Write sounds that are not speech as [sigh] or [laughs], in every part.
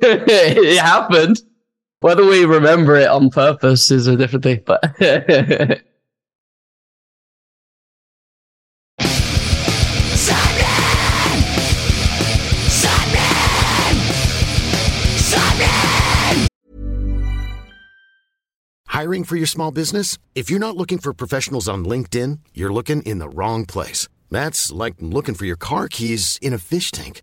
it happened. Whether we remember it on purpose is a different thing, but [laughs] Hiring for your small business? If you're not looking for professionals on LinkedIn, you're looking in the wrong place. That's like looking for your car keys in a fish tank.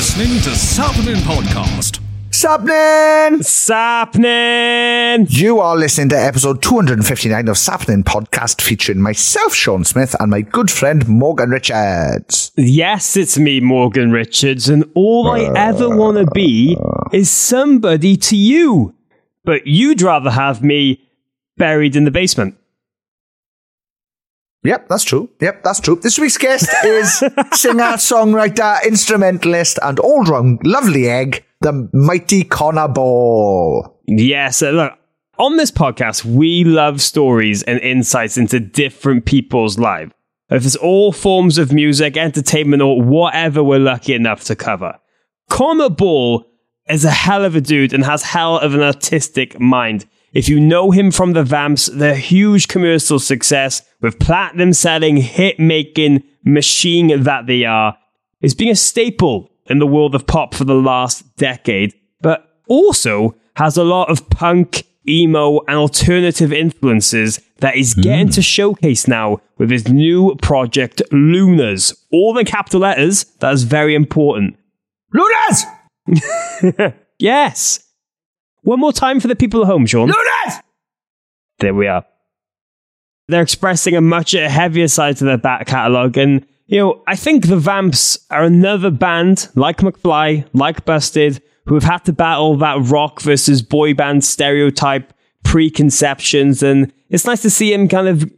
listening to Sappenin' Podcast. Sappenin'! Sappenin'! You are listening to episode 259 of Sappenin' Podcast featuring myself, Sean Smith, and my good friend Morgan Richards. Yes, it's me, Morgan Richards, and all I ever want to be is somebody to you. But you'd rather have me buried in the basement. Yep, that's true. Yep, that's true. This week's guest is [laughs] singer, songwriter, instrumentalist, and all round lovely egg, the mighty Connor Ball. Yes, uh, look, on this podcast, we love stories and insights into different people's lives. If it's all forms of music, entertainment, or whatever we're lucky enough to cover. Connor Ball is a hell of a dude and has hell of an artistic mind. If you know him from the Vamps, their huge commercial success with platinum selling, hit making machine that they are, is being a staple in the world of pop for the last decade, but also has a lot of punk, emo, and alternative influences that he's getting hmm. to showcase now with his new project, LUNARS. All in capital letters, that is very important. LUNARS! [laughs] Yes! One more time for the people at home, Sean. LUNARS! There we are. They're expressing a much heavier side to their back catalogue, and you know, I think the Vamps are another band like McFly, like Busted, who have had to battle that rock versus boy band stereotype preconceptions, and it's nice to see him kind of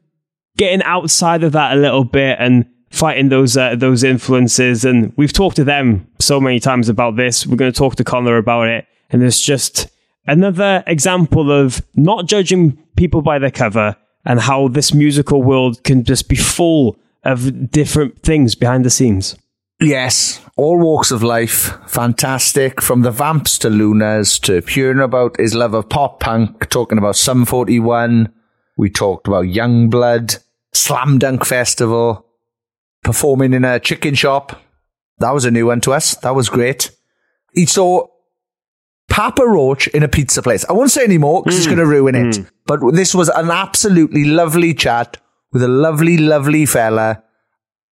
getting outside of that a little bit and fighting those uh, those influences. And we've talked to them so many times about this. We're going to talk to Connor about it, and it's just another example of not judging people by their cover and how this musical world can just be full of different things behind the scenes. Yes, all walks of life. Fantastic. From the Vamps to LUNARS to hearing about his love of pop punk, talking about Sum 41. We talked about Yungblud, Slam Dunk Festival, performing in a chicken shop. That was a new one to us. That was great. He saw Papa Roach in a pizza place. I won't say any more because it's hmm. going to ruin it. Hmm. But this was an absolutely lovely chat with a lovely, lovely fella.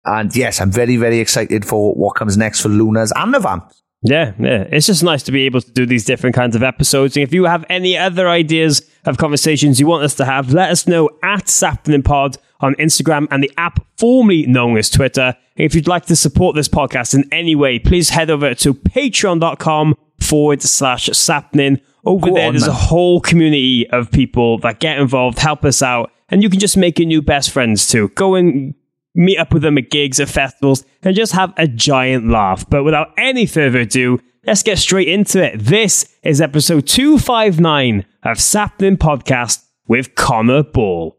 And yes, I'm very, very excited for what comes next for LUNARS and the Vamps. Yeah, yeah. It's just nice to be able to do these different kinds of episodes. And if you have any other ideas of conversations you want us to have, let us know at SappeninPod on Instagram and the app formerly known as Twitter. And if you'd like to support this podcast in any way, please head over to patreon.com forward slash Sappenin. Over Go there, on, there's man. a whole community of people that get involved, help us out, and you can just make your new best friends too. Go and meet up with them at gigs, at festivals, and just have a giant laugh. But without any further ado, let's get straight into it. This is episode 259 of Sappenin' Podcast with Connor Ball.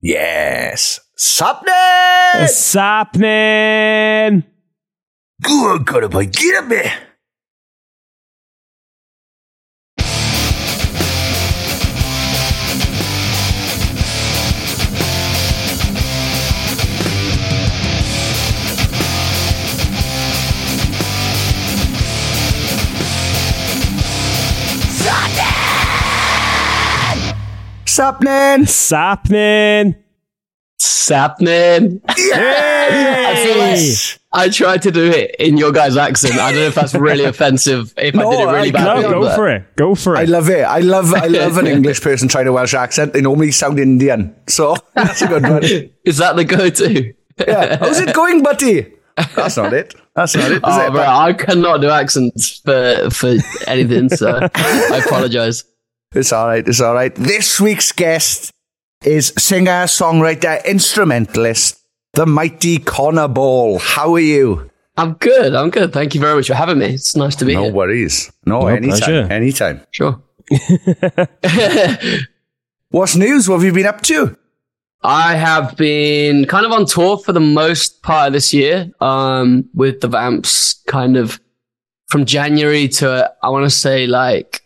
Yes. Sappenin'! Sappenin'! Good, good boy. Get up there. Sappenin'. Sappenin'. Sappenin'. Yes! [laughs] I, like I tried to do it in your guys' accent. I don't know if that's really [laughs] offensive. If no, I did it really bad, no, go but... for it. Go for it. I love it. I love. I love an [laughs] English person trying a Welsh accent. They normally sound Indian, so that's a good one. Is that the go-to? yeah. How's it going, buddy? That's not it. That's not it. Oh, it bro, I cannot do accents for for anything, so I apologize. It's all right. It's all right. This week's guest is singer, songwriter, instrumentalist, the mighty Connor Ball. How are you? I'm good. I'm good. Thank you very much for having me. It's nice to be No here. No worries. No, No anytime. pleasure. Anytime. Sure. [laughs] [laughs] What's news? What have you been up to? I have been kind of on tour for the most part of this year, um, with the Vamps kind of from January to, I want to say like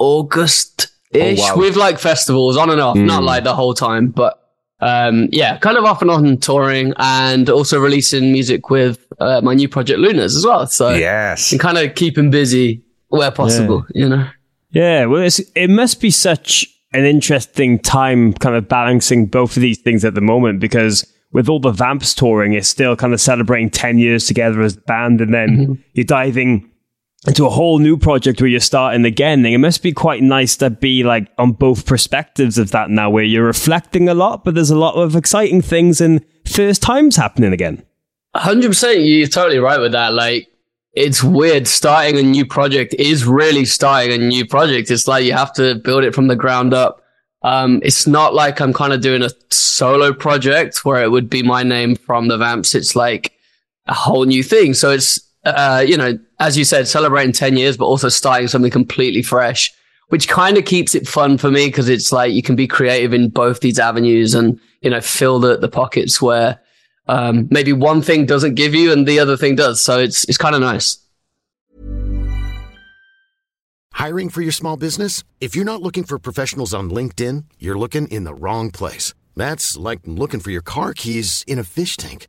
August ish Oh, wow. with like festivals on and off, not like the whole time, but, um, yeah, kind of off and on touring and also releasing music with, uh, my new project LUNARS as well. So Yes. and kind of keeping busy where possible, you know? Yeah, well, it's, it must be such an interesting time kind of balancing both of these things at the moment because with all the Vamps touring, it's still kind of celebrating 10 years together as a band, and then you're diving into a whole new project where you're starting again. It must be quite nice to be like on both perspectives of that now, where you're reflecting a lot, but there's a lot of exciting things and first times happening again. Hundred percent, you're totally right with that. Like, it's weird. Starting a new project is really starting a new project. It's like you have to build it from the ground up. Um, it's not like I'm kind of doing a solo project where it would be my name from the Vamps. It's like a whole new thing. So it's, uh, you know, as you said, celebrating 10 years, but also starting something completely fresh, which kind of keeps it fun for me because it's like you can be creative in both these avenues and, you know, fill the, the pockets where, um, maybe one thing doesn't give you and the other thing does. So it's, it's kind of nice. Hiring for your small business? If you're not looking for professionals on LinkedIn, you're looking in the wrong place. That's like looking for your car keys in a fish tank.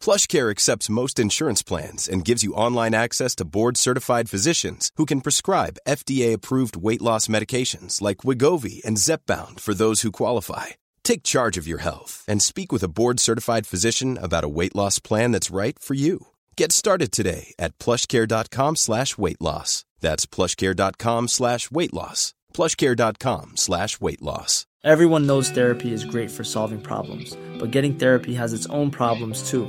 PlushCare accepts most insurance plans and gives you online access to board-certified physicians who can prescribe FDA-approved weight loss medications like Wegovy and Zepbound for those who qualify. Take charge of your health and speak with a board-certified physician about a weight loss plan that's right for you. Get started today at plushcare.com slash weight loss. That's plushcare.com slash weight loss. plushcare.com slash weight loss. Everyone knows therapy is great for solving problems, but getting therapy has its own problems too,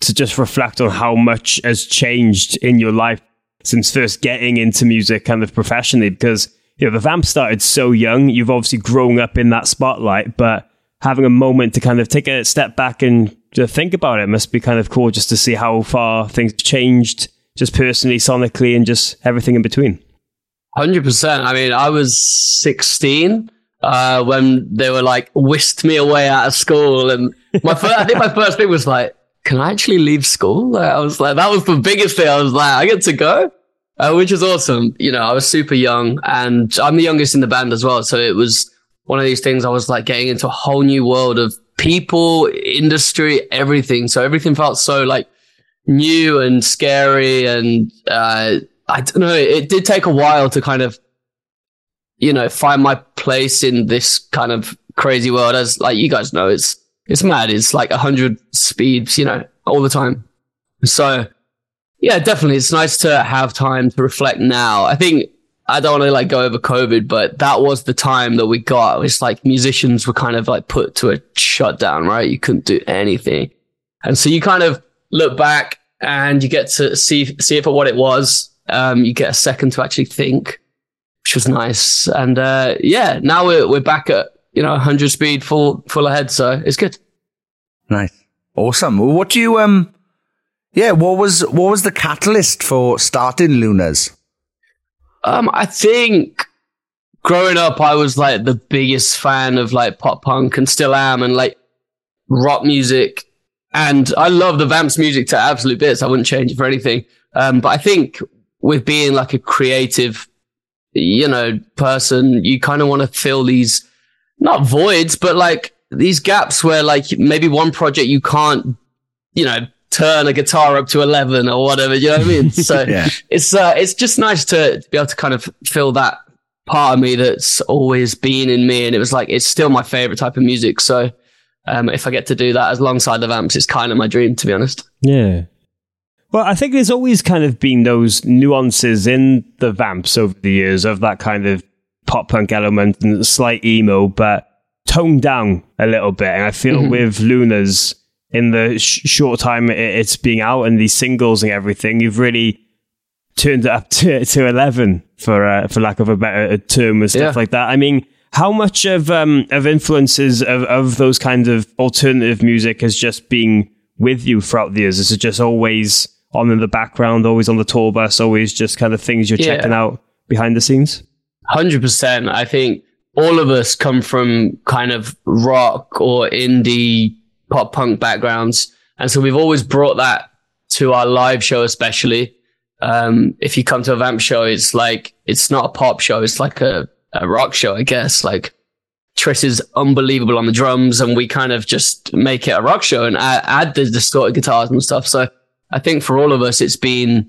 to just reflect on how much has changed in your life since first getting into music kind of professionally because you know the vamp started so young you've obviously grown up in that spotlight but having a moment to kind of take a step back and to think about it must be kind of cool just to see how far things changed just personally sonically and just everything in between Hundred percent. I mean, I was sixteen uh, when they were like whisked me away out of school, and my first, I think my first thing was like, "Can I actually leave school?" I was like, that was the biggest thing. I was like, I get to go, uh, which is awesome. You know, I was super young, and I'm the youngest in the band as well, so it was one of these things. I was like getting into a whole new world of people, industry, everything. So everything felt so like new and scary and uh, I don't know. It did take a while to kind of, you know, find my place in this kind of crazy world. As like you guys know, it's it's mad. It's like a hundred speeds, you know, all the time. So yeah, definitely, it's nice to have time to reflect now. I think I don't want to like go over COVID, but that was the time that we got. It's like musicians were kind of like put to a shutdown, right? You couldn't do anything. And so you kind of look back and you get to see, see it for what it was. Um, you get a second to actually think, which was nice. And, uh, yeah, now we're, we're back at, you know, 100 speed full, full ahead. So it's good. Nice. Awesome. Well, What do you, um, yeah, what was, what was the catalyst for starting LUNARS? Um, I think growing up, I was like the biggest fan of like pop punk and still am and like rock music. And I love the Vamps music to absolute bits. I wouldn't change it for anything. Um, but I think with being like a creative, you know, person, you kind of want to fill these, not voids, but like these gaps where like maybe one project you can't, you know, turn a guitar up to 11 or whatever. You know what I mean? [laughs] So Yeah. it's, uh, it's just nice to be able to kind of fill that part of me that's always been in me. And it was like, it's still my favorite type of music. So, um, if I get to do that alongside the Vamps, it's kind of my dream, to be honest. Yeah. Well, I think there's always kind of been those nuances in the Vamps over the years of that kind of pop punk element and slight emo, but toned down a little bit. And I feel with LUNARS in the sh- short time it- it's being out and these singles and everything, you've really turned it up [laughs] to, to 11 for, uh, for lack of a better term and stuff Yeah. like that. I mean, how much of, um, of influences of, of those kinds of alternative music has just been with you throughout the years? Is it just always on in the background, always on the tour bus, always just kind of things you're Yeah. checking out behind the scenes? Hundred percent. I think all of us come from kind of rock or indie pop punk backgrounds, and so we've always brought that to our live show, especially. Um, if you come to a vamp show, it's like it's not a pop show; it's like a, a rock show, I guess. Like Tris is unbelievable on the drums, and we kind of just make it a rock show and add, add the distorted guitars and stuff. So I think for all of us, it's been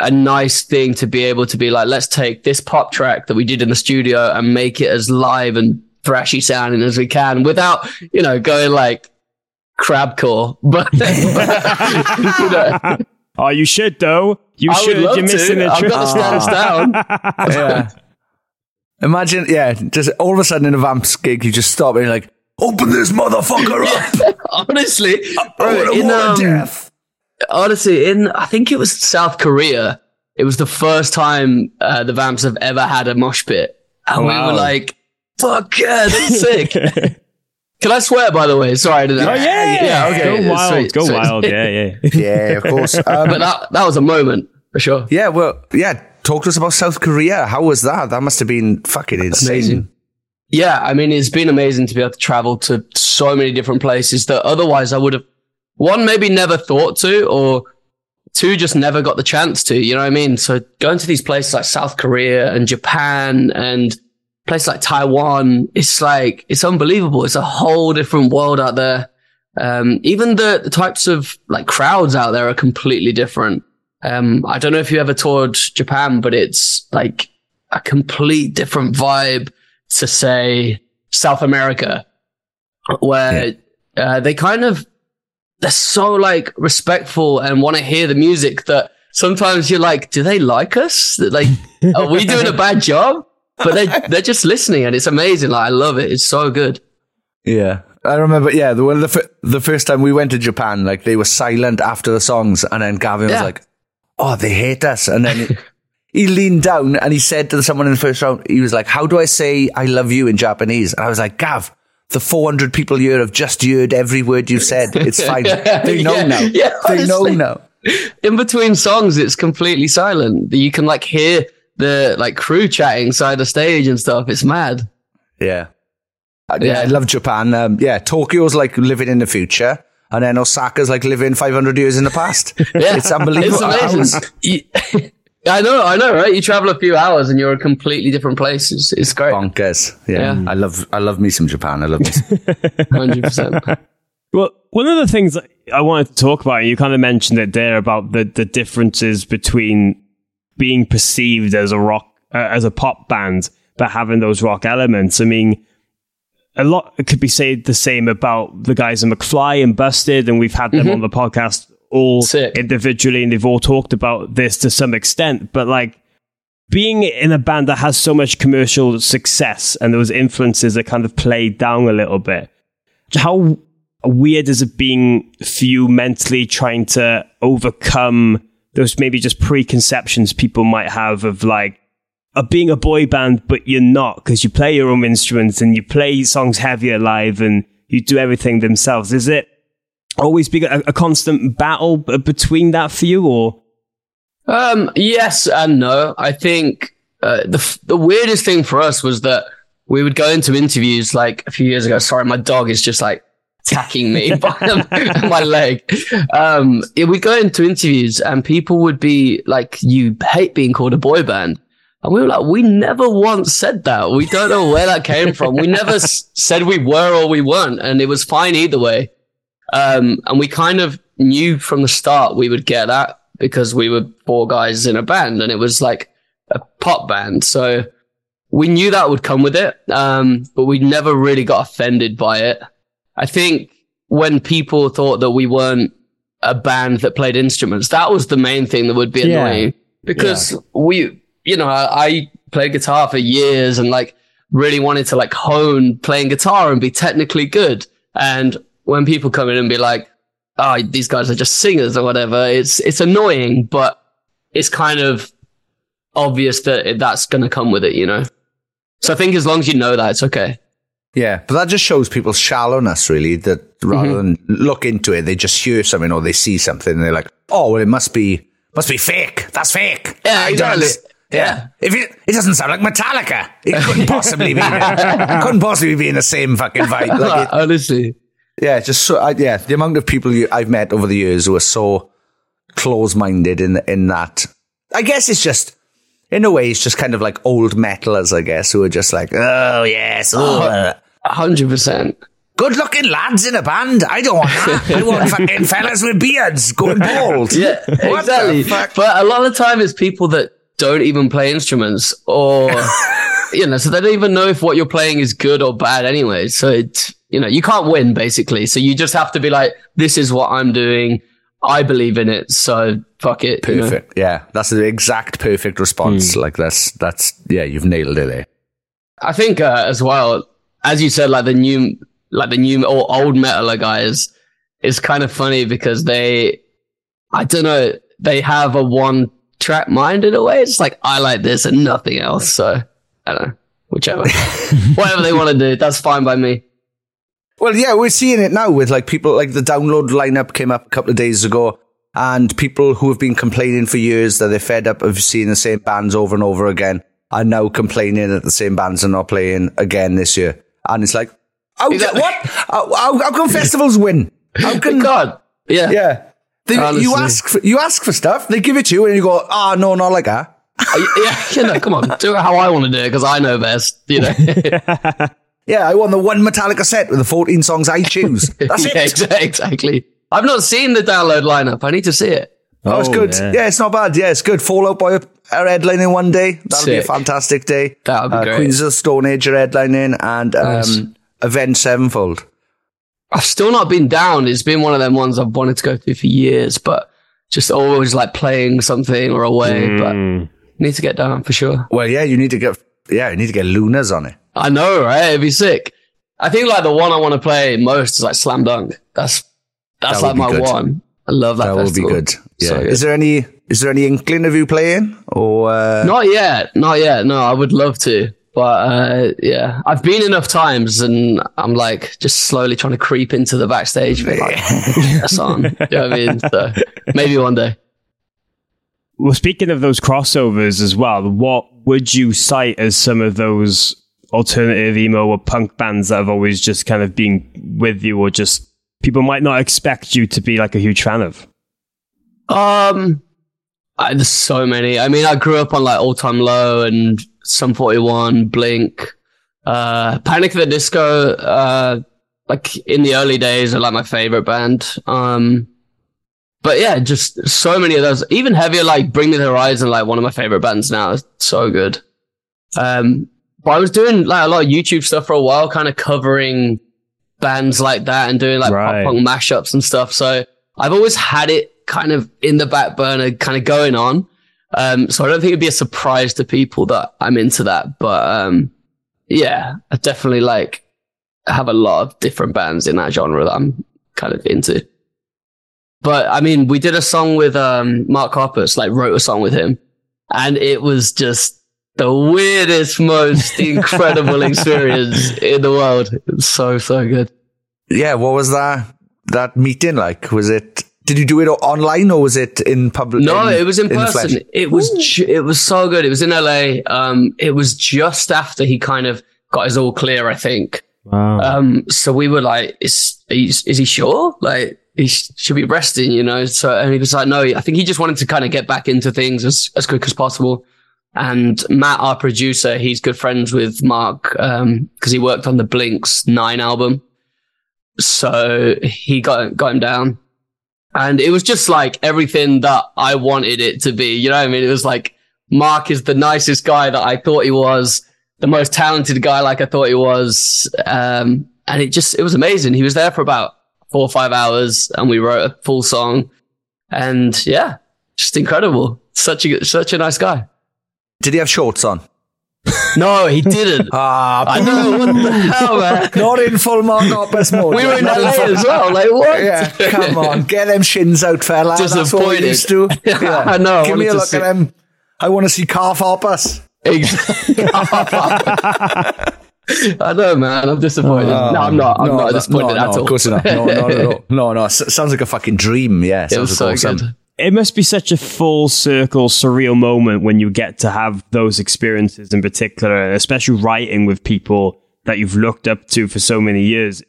a nice thing to be able to be like, let's take this pop track that we did in the studio and make it as live and thrashy sounding as we can without, you know, going like crabcore. [laughs] But you know, [laughs] Oh, you should though. You I should. You're missing to. a I've trick. got to stand down. [laughs] Yeah. Imagine, yeah, just all of a sudden in a Vamps gig, you just stop and you're like, open this motherfucker up. Honestly, I bro, want in, more um, death. Honestly, in I think it was South Korea. It was the first time uh, the Vamps have ever had a mosh pit, and we were like, "Fuck yeah, that's [laughs] sick." Can I swear? By the way, sorry, I didn't. Oh yeah, yeah, okay, Go wild, sweet, go sweet. wild. Yeah, yeah. [laughs] Yeah, of course. [laughs] Um, but that that was a moment for sure. yeah, well, yeah, talk to us about South Korea. How was that? That must have been fucking insane. Amazing. Yeah, I mean, it's been amazing to be able to travel to so many different places that otherwise I would have, one, maybe never thought to, or two, just never got the chance to. You know what I mean? So going to these places like South Korea and Japan and places like Taiwan, it's like, it's unbelievable. It's a whole different world out there. Um, even the, the types of like crowds out there are completely different. Um, I don't know if you ever toured Japan, but it's like a complete different vibe to say South America, where uh, they kind of they're so like respectful and want to hear the music that sometimes you're like, do they like us? Like, are we doing a bad job? But they they're just listening and it's amazing. Like, I love it. It's so good. Yeah. I remember, yeah, the one of the, f- the first time we went to Japan, like they were silent after the songs, and then Gavin was like, "Oh, they hate us," and then he, [laughs] he leaned down and he said to someone in the first round, he was like, "How do I say I love you in Japanese?" And I was like, "Gav, the 400 people here have just heard every word you've said. It's [laughs] fine. They know Yeah, now. [laughs] yeah, they know now." In between songs, it's completely silent. You can like hear the like crew chatting side the stage and stuff. It's mad. Yeah. Uh, yeah, Yeah. I love Japan. Um, yeah, Tokyo's like living in the future, and then Osaka's like living 500 years in the past. [laughs] Yeah, It's unbelievable. It's amazing. You- I know, I know, right? You travel a few hours and you're a completely different place. It's, it's great. bonkers. Yeah. Yeah. I love I love me some Japan. I love me some- [laughs] Hundred percent. Well, one of the things I wanted to talk about, you kind of mentioned it there about the, the differences between being perceived as a rock, uh, as a pop band, but having those rock elements. I mean, a lot could be said the same about the guys in McFly and Busted, and we've had them on the podcast all Sick. individually, and they've all talked about this to some extent. But like, being in a band that has so much commercial success and those influences are kind of played down a little bit, how weird is it being for you mentally trying to overcome those maybe just preconceptions people might have of like of being a boy band, but you're not because you play your own instruments and you play songs heavier live and you do everything themselves. Is it always be a, a constant battle between that for you, or Um, yes and no. I think uh, the the weirdest thing for us was that we would go into interviews like a few years ago. Sorry, my dog is just like attacking me [laughs] by [laughs] my leg. Um, we go into interviews and people would be like, "You hate being called a boy band." And we were like, we never once said that. We don't know where that came from. We never s- said we were or we weren't, and it was fine either way. Um, and we kind of knew from the start we would get that because we were four guys in a band and it was like a pop band. So we knew that would come with it. Um, but we never really got offended by it. I think when people thought that we weren't a band that played instruments, that was the main thing that would be Yeah. annoying because we, you know, I, I played guitar for years and like really wanted to like hone playing guitar and be technically good. And when people come in and be like, oh, these guys are just singers or whatever, it's, it's annoying, but it's kind of obvious that that's going to come with it, you know? So I think as long as you know that, it's okay. Yeah, but that just shows people's shallowness, really. That rather mm-hmm. than look into it, they just hear something or they see something and they're like, "Oh, well, it must be must be fake. That's fake." Yeah, exactly. underst- Yeah. If it, it doesn't sound like Metallica, it couldn't [laughs] possibly be. it couldn't possibly be in the same fucking vibe. Like it, [laughs] Honestly. Yeah, just so I, yeah, the amount of people you, I've met over the years who are so close-minded in in that. I guess it's just. In a way, it's just kind of like old metalers, I guess, who are just like, oh, yes, oh, uh, 100%. good looking lads in a band. I don't want that. I want [laughs] fucking fellas with beards going bald. Yeah, What exactly. But a lot of the time it's people that don't even play instruments or, [laughs] you know, so they don't even know if what you're playing is good or bad anyway. So it's, you know, you can't win basically. So you just have to be like, this is what I'm doing. I believe in it. So fuck it. you know? Perfect. Yeah, that's the exact perfect response. Like that's that's yeah, you've nailed it there. I think uh, as well, as you said, like the new, like the new or old metaler guys, it's kind of funny because they, I don't know, they have a one track mind in a way. It's like I like this and nothing else. So I don't know, whichever, [laughs] whatever they want to do, that's fine by me. Well, yeah, we're seeing it now with like people like the download lineup came up a couple of days ago, and people who have been complaining for years that they're fed up of seeing the same bands over and over again are now complaining that the same bands are not playing again this year. And it's like, how, Exactly. what? How, how, how can festivals win? How can God, yeah, Yeah. They, you ask for, you ask for stuff, they give it to you, and you go, ah, no, not like that. yeah, [laughs] you know, come on, do it how I want to do it because I know best. You know, [laughs] [laughs] Yeah, I want the one Metallica set with the 14 songs I choose. [laughs] That's yeah, it. exactly. I've not seen the download lineup. I need to see it. Oh, it's Oh, good. yeah. Yeah. it's not bad. Yeah, it's good. Fall Out Boy are headlining one day. That'll be a fantastic day. That would be uh, great. Queens of the Stone Age are headlining and Nice. um, Avenged Sevenfold. I've still not been down. It's been one of them ones I've wanted to go to for years, but just always like playing something or away. Mm. But need to get down for sure. Well, yeah, you need to get yeah, you need to get LUNARS on it. I know, right? It'd be sick. I think like the one I want to play most is like Slam Dunk. That's that's That like my good. one. I love that. That would be good. Yeah. So good. Is there any is there any inkling of you playing or uh, Not yet. Not yet. No, I would love to. But uh, yeah, I've been enough times and I'm like just slowly trying to creep into the backstage. Be like, [laughs] that's on. Do you know what I mean? So maybe one day. Well, speaking of those crossovers as well, what would you cite as some of those alternative emo or punk bands that have always just kind of been with you, or just people might not expect you to be like a huge fan of? Um, I, there's so many. I mean, I grew up on like All Time Low and Sum 41, Blink, uh, Panic the Disco. Uh, like in the early days, are like my favorite band. Um, but yeah, just so many of those. Even heavier, like Bring Me the Horizon, like one of my favorite bands now. It's so good. Um, but I was doing like a lot of YouTube stuff for a while, kind of covering bands like that and doing like Right. pop punk mashups and stuff. So I've always had it kind of in the back burner, kind of going on. Um, so I don't think it'd be a surprise to people that I'm into that. But um, yeah, I definitely like have a lot of different bands in that genre that I'm kind of into. But I mean, we did a song with um, Mark Hoppus, like wrote a song with him, and it was just the weirdest, most [laughs] incredible experience in the world. It's so so good. Yeah, what was that that meeting like? Was it? Did you do it online or was it in public? No, in- it was in, the flesh? person. It was ju- it was so good. It was in LA. Um, it was just after he kind of got his all clear, I think. Wow. Um, so we were like, is, is, is he sure? Like, he should be resting, you know? So, and he was like, no, I think he just wanted to kind of get back into things as, as quick as possible. And Matt, our producer, he's good friends with Mark, um, cause he worked on the Blinks nine album. So he got, got him down and it was just like everything that I wanted it to be. You know I mean? It was like Mark is the nicest guy that I thought he was the most talented guy like I thought he was. Um, and it just, it was amazing. He was there for about four or five hours and we wrote a full song and yeah, just incredible. Such a, such a nice guy. Did he have shorts on? [laughs] No, he didn't. Ah, I know. What the hell, man? not in full Mark Hoppus mode. [laughs] We were in Not LA full- as well. Like, what? Yeah, come on, get them shins out, fella. That's what we Disappointed. used to. [laughs] Yeah. I know, I Give me a look see- at them. I want to see calf. Exactly. I know, man. I'm disappointed. no, I'm not. I'm not disappointed no, at all. Of course not. No, not at all. No, no. S- sounds like a fucking dream. Yeah, It sounds was like so awesome. good. It must be such a full circle, surreal moment when you get to have those experiences in particular, especially writing with people that you've looked up to for so many years.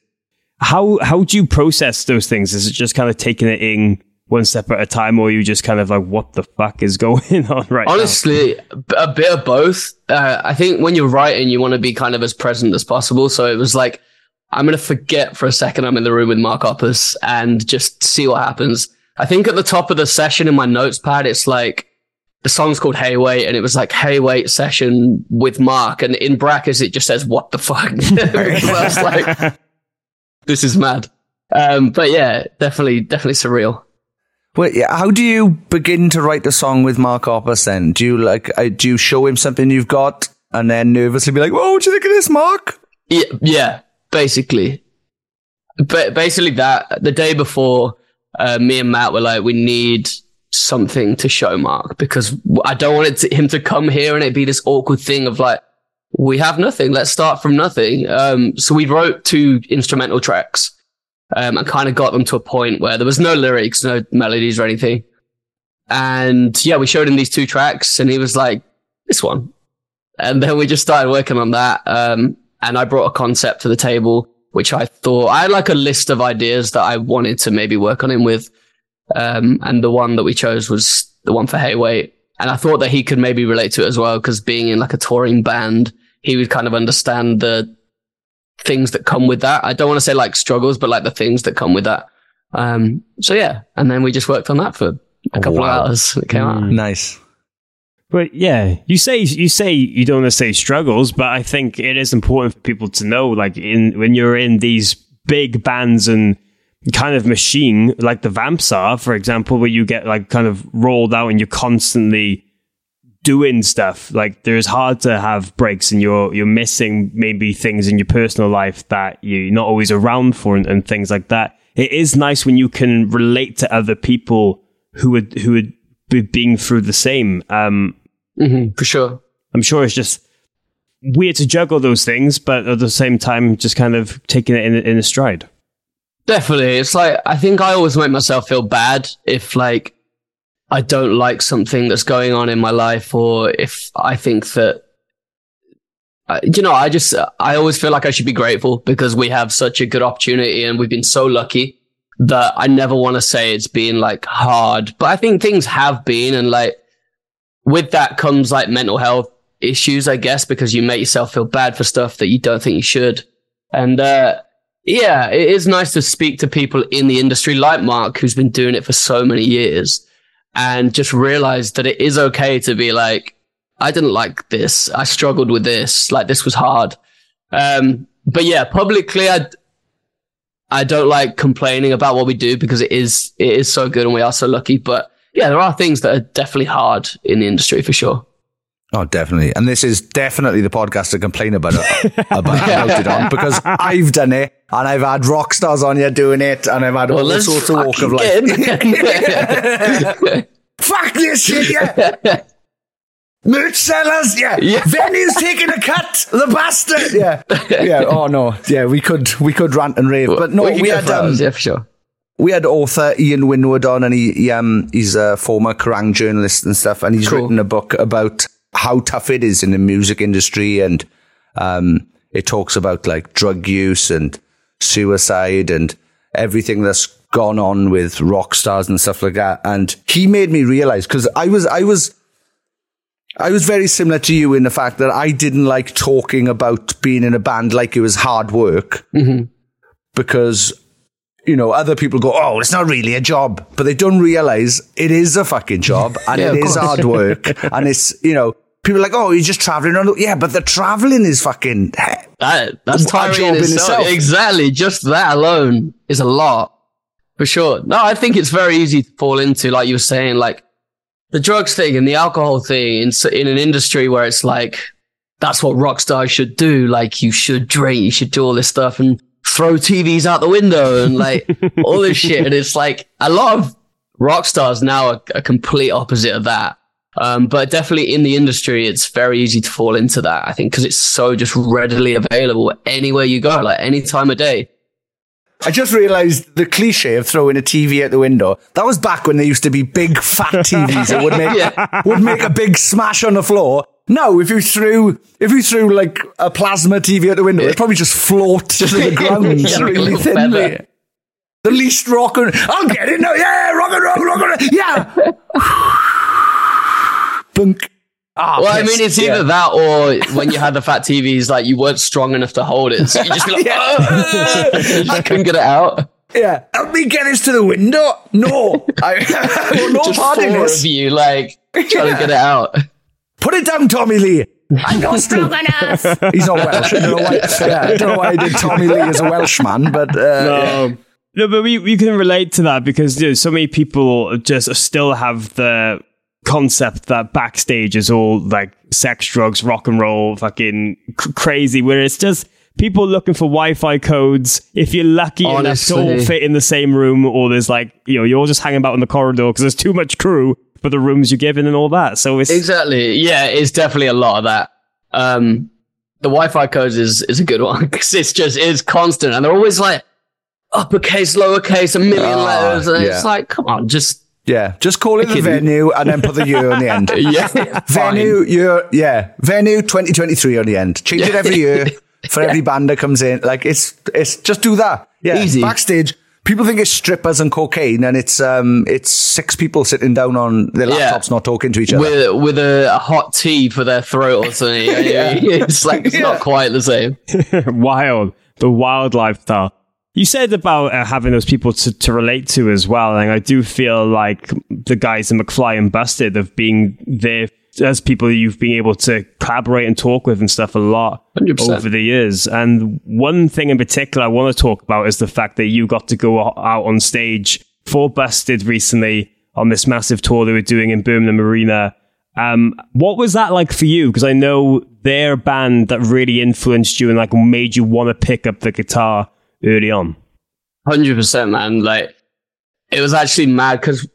How how do you process those things? Is it just kind of taking it in one step at a time, or you just kind of like, what the fuck is [laughs] going on right Honestly, a bit of both. Uh, I think when you're writing, you want to be kind of as present as possible. So it was like, I'm going to forget for a second I'm in the room with Mark Hoppus and just see what happens. I think at the top of the session in my notes pad, it's like, the song's called Hey Wait, and it was like Hey Wait session with Mark, and in brackets it just says What the fuck. [laughs] Like, this is mad. Um, but yeah, definitely, definitely surreal. Well, yeah, how do you begin to write the song with Mark Hoppus then? Do you like, uh, do you show him something you've got and then nervously be like, "Whoa, what do you think of this, Mark?" Yeah, yeah, basically. But basically that the day before, uh, me and Matt were like, we need something to show Mark because I don't want it to, him to come here and it be this awkward thing of like, we have nothing. Let's start from nothing. Um, so we wrote two instrumental tracks, um, and kind of got them to a point where there was no lyrics, no melodies or anything. And yeah, we showed him these two tracks and he was like, this one. And then we just started working on that. Um, and I brought a concept to the table, which I thought I had like a list of ideas that I wanted to maybe work on him with. Um, and the one that we chose was the one for Hey Wait. And I thought that he could maybe relate to it as well, because being in like a touring band, he would kind of understand the things that come with that. I don't want to say like struggles, but like the things that come with that. Um, so yeah. And then we just worked on that for a couple wow. of hours. and It came out. Nice. But yeah, you say you say you don't want to say struggles, but I think it is important for people to know, like in when you're in these big bands and kind of machine, like the Vamps are, for example, where you get like kind of rolled out and you're constantly doing stuff. Like there's hard to have breaks and you're you're missing maybe things in your personal life that you're not always around for and, and things like that. It is nice when you can relate to other people who would who would be being through the same. Um, hmm for sure. I'm sure it's just weird to juggle those things, but at the same time, just kind of taking it in, in a stride. Definitely. It's like, I think I always make myself feel bad if like I don't like something that's going on in my life or if I think that, uh, you know, I just, I always feel like I should be grateful because we have such a good opportunity and we've been so lucky that I never want to say it's been like hard, but I think things have been and like with that comes like mental health issues, I guess, because you make yourself feel bad for stuff that you don't think you should. And, uh, yeah, it is nice to speak to people in the industry like Mark, who's been doing it for so many years and just realize that it is okay to be like, I didn't like this. I struggled with this. Like this was hard. Um, but yeah, publicly, I, I don't like complaining about what we do because it is, it is so good and we are so lucky. But yeah, there are things that are definitely hard in the industry for sure. Oh, definitely. And this is definitely the podcast to complain about it, about, it on because I've done it and I've had rock stars on here doing it and I've had all let's sorts of walk of life. [laughs] [laughs] Fuck this shit, yeah. Merch sellers, yeah. Yeah. Venues taking a cut, the bastard, yeah. Yeah, oh no, yeah, we could, we could rant and rave, but no, We we, had, um, hours, yeah, for sure. We had author Ian Winwood on, and he, he um he's a former Kerrang journalist and stuff, and he's Cool. written a book about how tough it is in the music industry, and um it talks about like drug use and suicide and everything that's gone on with rock stars and stuff like that. And he made me realize because I was I was. I was very similar to you in the fact that I didn't like talking about being in a band like it was hard work because you know, other people go, oh, it's not really a job, but they don't realize it is a fucking job [laughs] and Yeah, it of is course. hard work. [laughs] and it's, you know, people are like, oh, you're just traveling on. Yeah, but the traveling is fucking, That, that's A tiring job in in itself. itself. Exactly. Just that alone is a lot for sure. No, I think it's very easy to fall into, like you were saying, like the drugs thing and the alcohol thing in, in an industry where it's like, that's what rock stars should do. Like you should drink, you should do all this stuff and throw TVs out the window and like [laughs] all this shit. And it's like a lot of rock stars now are a complete opposite of that. Um, but definitely in the industry, it's very easy to fall into that. I think because it's so just readily available anywhere you go, like any time of day. I just realized the cliche of throwing a TV out the window. That was back when there used to be big fat TVs that would make, [laughs] would make a big smash on the floor. No, if you threw, if you threw like a plasma TV out the window, it'd probably just float to the [laughs] ground Yeah, really thinly. The least rock and I'll get it now. Yeah, rock and roll, rock and. Yeah. [laughs] Bunk. Ah, Well, I mean, it's Yeah. either that or when you had the fat TVs, like you weren't strong enough to hold it, so you just be like, [laughs] I couldn't get it out. Yeah. Help me get this to the window. No. I, no just part in four this. of you, like trying to get it out. Put it down, Tommy Lee. I'm not strong enough. [laughs] He's not Welsh. I don't know why, yeah, I don't know why I did Tommy Lee as a Welshman, but uh, Um, no, but we, we can relate to that because you know, so many people just still have the concept that backstage is all like sex, drugs, rock and roll, fucking c- crazy, where it's just people looking for Wi-Fi codes. If you're lucky enough to all fit in the same room, or there's like you know you're all just hanging about in the corridor because there's too much crew for the rooms you're given and all that. So it's Exactly. Yeah, it's definitely a lot of that. Um, the Wi-Fi codes is is a good one [laughs] because it's just it's constant, and they're always like uppercase, lowercase, a million Ah, letters, and yeah. it's like, come on, just yeah, just call it the venue and then put the year on the end. [laughs] [laughs] yeah, venue, year, yeah, venue 2023 on the end. Change it every year for every band that comes in. Like it's it's just do that. Yeah, Easy. backstage. People think it's strippers and cocaine, and it's um it's six people sitting down on their Yeah. laptops, not talking to each other. with with a, a hot tea for their throat or something. [laughs] It's like it's Yeah. not quite the same. [laughs] wild, the wild lifestyle. You said about uh, having those people to, to relate to as well, and I do feel like the guys in McFly and Busted of being there as people you've been able to collaborate and talk with and stuff a lot 100%. over the years. And one thing in particular I want to talk about is the fact that you got to go out on stage for Busted recently on this massive tour they were doing in Birmingham Arena. Um, what was that like for you? Because I know they're band that really influenced you and like made you want to pick up the guitar early on. Hundred percent, man. Like it was actually mad because.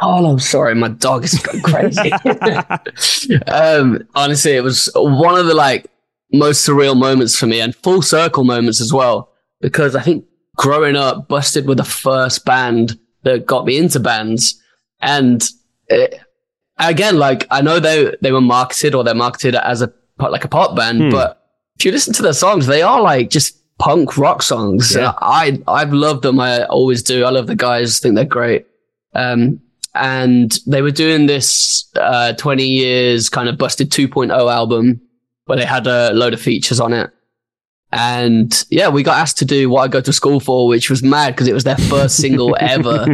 Oh, I'm sorry, my dog is going crazy. [laughs] um, honestly, it was one of the like most surreal moments for me, and full circle moments as well. Because I think growing up, Busted were the first band that got me into bands, and it, again, like I know they they were marketed or they're marketed as a like a pop band, Hmm. but if you listen to their songs, they are like just punk rock songs. Yeah. I I've loved them. I always do. I love the guys. I think they're great. Um, and they were doing this uh, 20 years kind of busted 2.0 album where they had a load of features on it. And yeah, we got asked to do what I go to school for, which was mad because it was their first single [laughs] ever.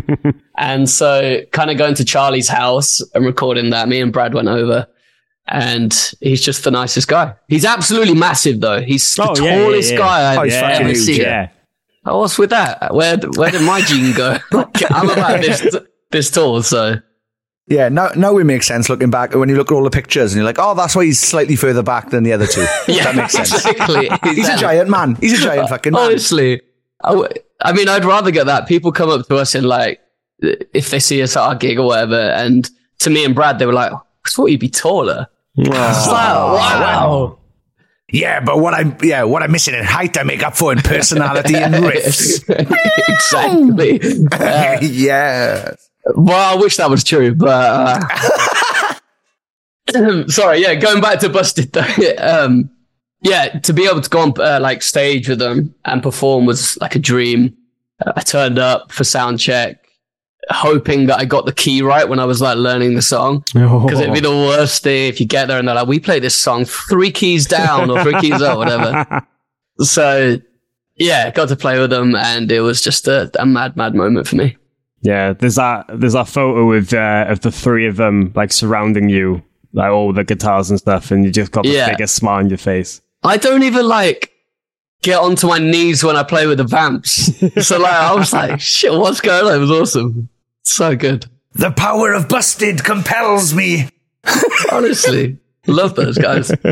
And so kind of going to Charlie's house and recording that, me and Brad went over. And he's just the nicest guy. He's absolutely massive, though. He's the Oh, yeah, yeah, tallest yeah. guy I've Oh, ever seen. Yeah. Oh, what's with that? Where where did my gene go? [laughs] I'm about this this tall, so Yeah, now now it makes sense looking back when you look at all the pictures and you're like, oh, that's why he's slightly further back than the other two. [laughs] Yeah, that makes sense. Exactly. [laughs] He's a giant man. He's a giant fucking man. Honestly, I, w- I mean, I'd rather get that. People come up to us and like, if they see us at our gig or whatever, and to me and Brad, they were like, I thought you'd be taller. It's like, wow. Yeah, but what I'm yeah, what I'm missing in height, I make up for in personality and [laughs] riffs. exactly. Uh, yeah. Well, I wish that was true, but uh, [laughs] [clears throat] sorry. Yeah, going back to Busted though. [laughs] um, yeah, to be able to go on uh, like stage with them and perform was like a dream. Uh, I turned up for sound check, hoping that I got the key right when I was like learning the song. Because it'd be the worst thing if you get there and they're like, "We play this song three keys down or three keys up, whatever." [laughs] So, yeah, got to play with them, and it was just a, a mad, mad moment for me. Yeah, there's that there's that photo of uh, of the three of them like surrounding you, like all the guitars and stuff, and you just got the Yeah. biggest smile on your face. I don't even like get onto my knees when I play with the vamps. [laughs] so like, I was like, "Shit, what's going on?" It was awesome, so good. The power of busted compels me. [laughs] Honestly, love those guys. [laughs]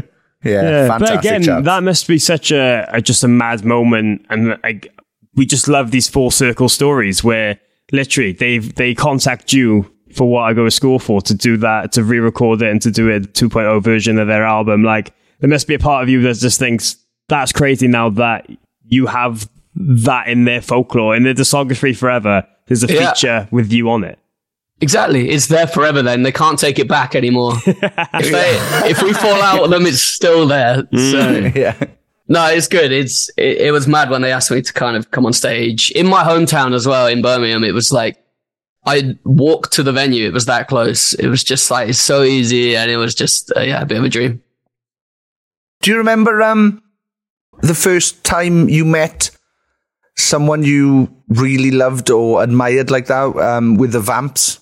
Yeah, Yeah, fantastic but again, chaps. that must be such a, a just a mad moment, and like we just love these full circle stories where literally they they contact you for what I go to school for to do that to re-record it and to do a 2.0 version of their album. Like there must be a part of you that just thinks that's crazy now that you have that in their folklore in their discography forever. There's a Yeah. feature with you on it. Exactly, it's there forever. Then they can't take it back anymore. [laughs] if they, if we fall out with them, it's still there. Mm. So [laughs] yeah. No, it's good. It's it, it was mad when they asked me to kind of come on stage in my hometown as well in Birmingham. It was like I walked to the venue. It was that close. It was just like it's so easy, and it was just uh, yeah, a bit of a dream. Do you remember um the first time you met someone you really loved or admired like that um, with the Vamps?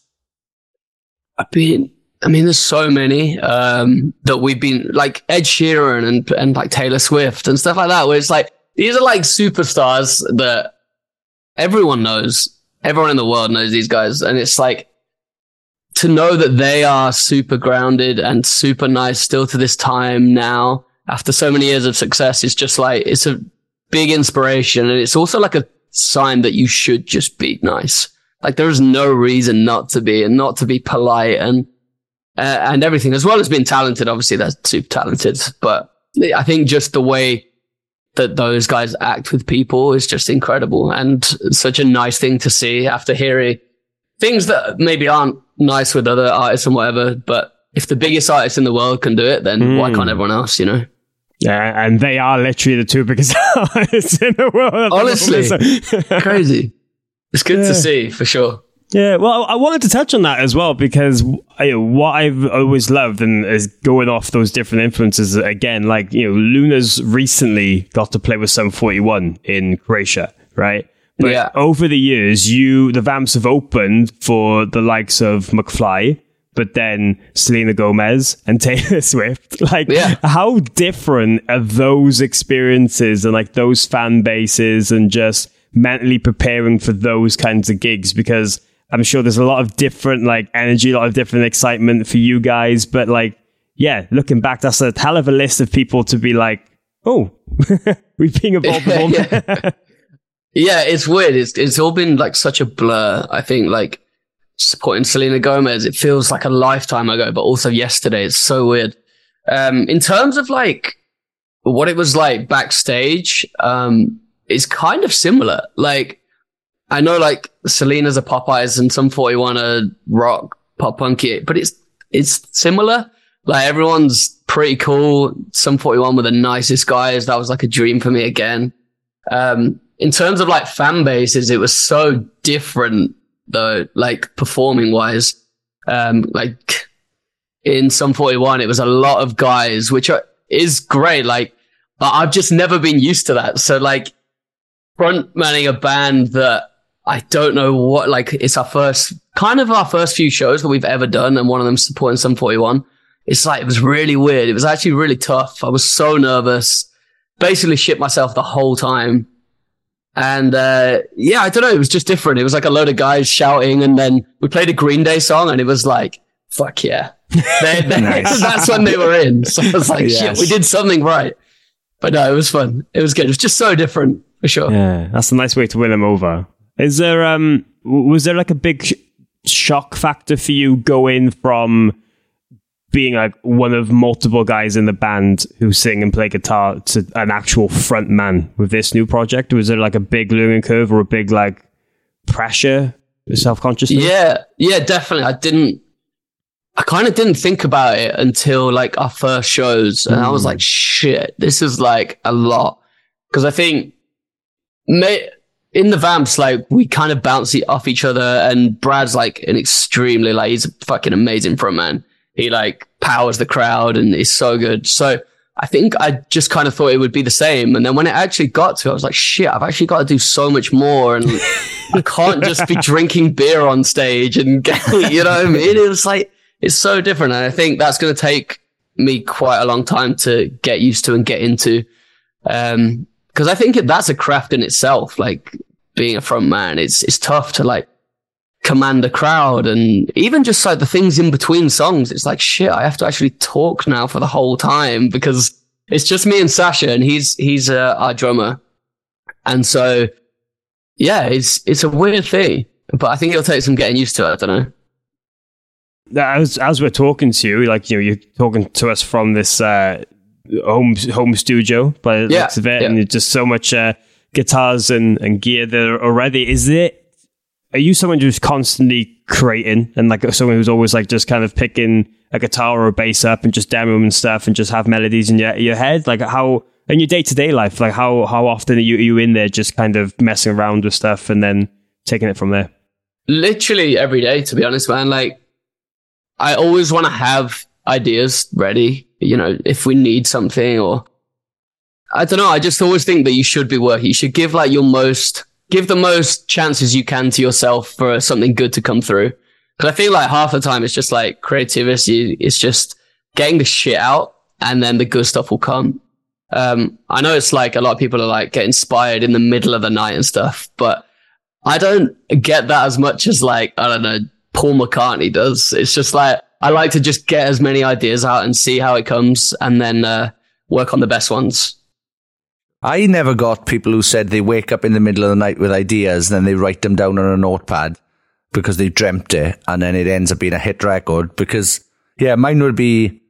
I've been, I mean, there's so many um, that we've been like Ed Sheeran and and like Taylor Swift and stuff like that. Where it's like these are like superstars that everyone knows. Everyone in the world knows these guys, and it's like to know that they are super grounded and super nice still to this time now after so many years of success is just like it's a big inspiration and it's also like a sign that you should just be nice like there is no reason not to be and not to be polite and uh, and everything as well as being talented obviously they're super talented but i think just the way that those guys act with people is just incredible and such a nice thing to see after hearing things that maybe aren't nice with other artists and whatever but if the biggest artist in the world can do it then why can't everyone else you know Yeah, and they are literally the two biggest [laughs] artists in the world. the Honestly. [laughs] crazy it's good Yeah. to see for sure Yeah, well, I wanted to touch on that as well because know, what I've always loved and is going off those different influences again. Like you know, LUNARS recently got to play with Sum Forty One in Croatia, right? But Yeah. over the years, you the Vamps have opened for the likes of McFly, but then Selena Gomez and [laughs] Taylor Swift. Like, Yeah. how different are those experiences and like those fan bases and just mentally preparing for those kinds of gigs? Because I'm sure there's a lot of different like energy, a lot of different excitement for you guys. But like, yeah, looking back, that's a hell of a list of people to be like, oh, [laughs] we've been [laughs] involved yeah. yeah, it's weird. It's it's all been like such a blur. I think like supporting Selena Gomez, it feels like a lifetime ago, but also yesterday. It's so weird. Um, in terms of like what it was like backstage, um, is kind of similar. Like I know like Selena's a Popeyes and Sum 41 are rock pop punky, but it's it's similar. Like everyone's pretty cool. Sum 41 were the nicest guys. That was like a dream for me again. Um, in terms of like fan bases, it was so different though, like performing wise. Um, like in Sum 41, it was a lot of guys, which are, is great. Like, but I've just never been used to that. So like front manning a band that I don't know what, like it's our first, kind of our first few shows that we've ever done. And one of them supporting Sum 41. It's like, it was really weird. It was actually really tough. I was so nervous, basically shit myself the whole time. And, uh, yeah, I don't know. It was just different. It was like a load of guys shouting and then we played a Green Day song and it was like, fuck yeah. [laughs] They, they, [laughs] That's when they were in. So I was like, Yes. shit, we did something right. But no, it was fun. It was good. It was just so different for sure. Yeah, that's a nice way to win them over. Is there um was there like a big sh- shock factor for you going from being like one of multiple guys in the band who sing and play guitar to an actual front man with this new project? Was there like a big learning curve or a big like pressure, self consciousness? Yeah, yeah, definitely. I didn't. I kind of didn't think about it until like our first shows, and I was like, "Shit, this is like a lot." Because I think, may, in the vamps, like we kind of bounce it off each other, and Brad's like an extremely like he's a fucking amazing frontman. He like powers the crowd, and he's so good. So I think I just kind of thought it would be the same, and then when it actually got to, it, I was like, "Shit, I've actually got to do so much more," and I can't just be [laughs] drinking beer on stage and [laughs] you know what I mean? It was like it's so different, and I think that's going to take me quite a long time to get used to and get into. Um, because I think that's a craft in itself. Like being a front man, it's it's tough to like command a crowd, and even just like the things in between songs. It's like shit. I have to actually talk now for the whole time because it's just me and Sasha, and he's he's uh, our drummer, and so yeah, it's it's a weird thing, but I think it'll take some getting used to it. I don't know. as as we're talking to you, like you know, you're talking to us from this uh, home home studio by the Yeah, looks of it, yeah. and just so much uh, guitars and, and gear there already. Is it? Are you someone who's constantly creating and like someone who's always like just kind of picking a guitar or a bass up and just demoing and stuff and just have melodies in your your head? Like how in your day to day life, like how how often are you are you in there just kind of messing around with stuff and then taking it from there? literally every day to be honest man like i always want to have ideas ready you know if we need something or i don't know i just always think that you should be working. You should give like your most give the most chances you can to yourself for something good to come through. Because i feel like half the time it's just like creativity it's just getting the shit out and then the good stuff will come. Um, i know it's like a lot of people are like get inspired in the middle of the night and stuff but I don't get that as much as like, I don't know, Paul McCartney does. It's just like, I like to just get as many ideas out and see how it comes and then uh, work on the best ones. I never got people who said they wake up in the middle of the night with ideas, then they write them down on a notepad because they dreamt it, and then it ends up being a hit record. Because, yeah, mine would be,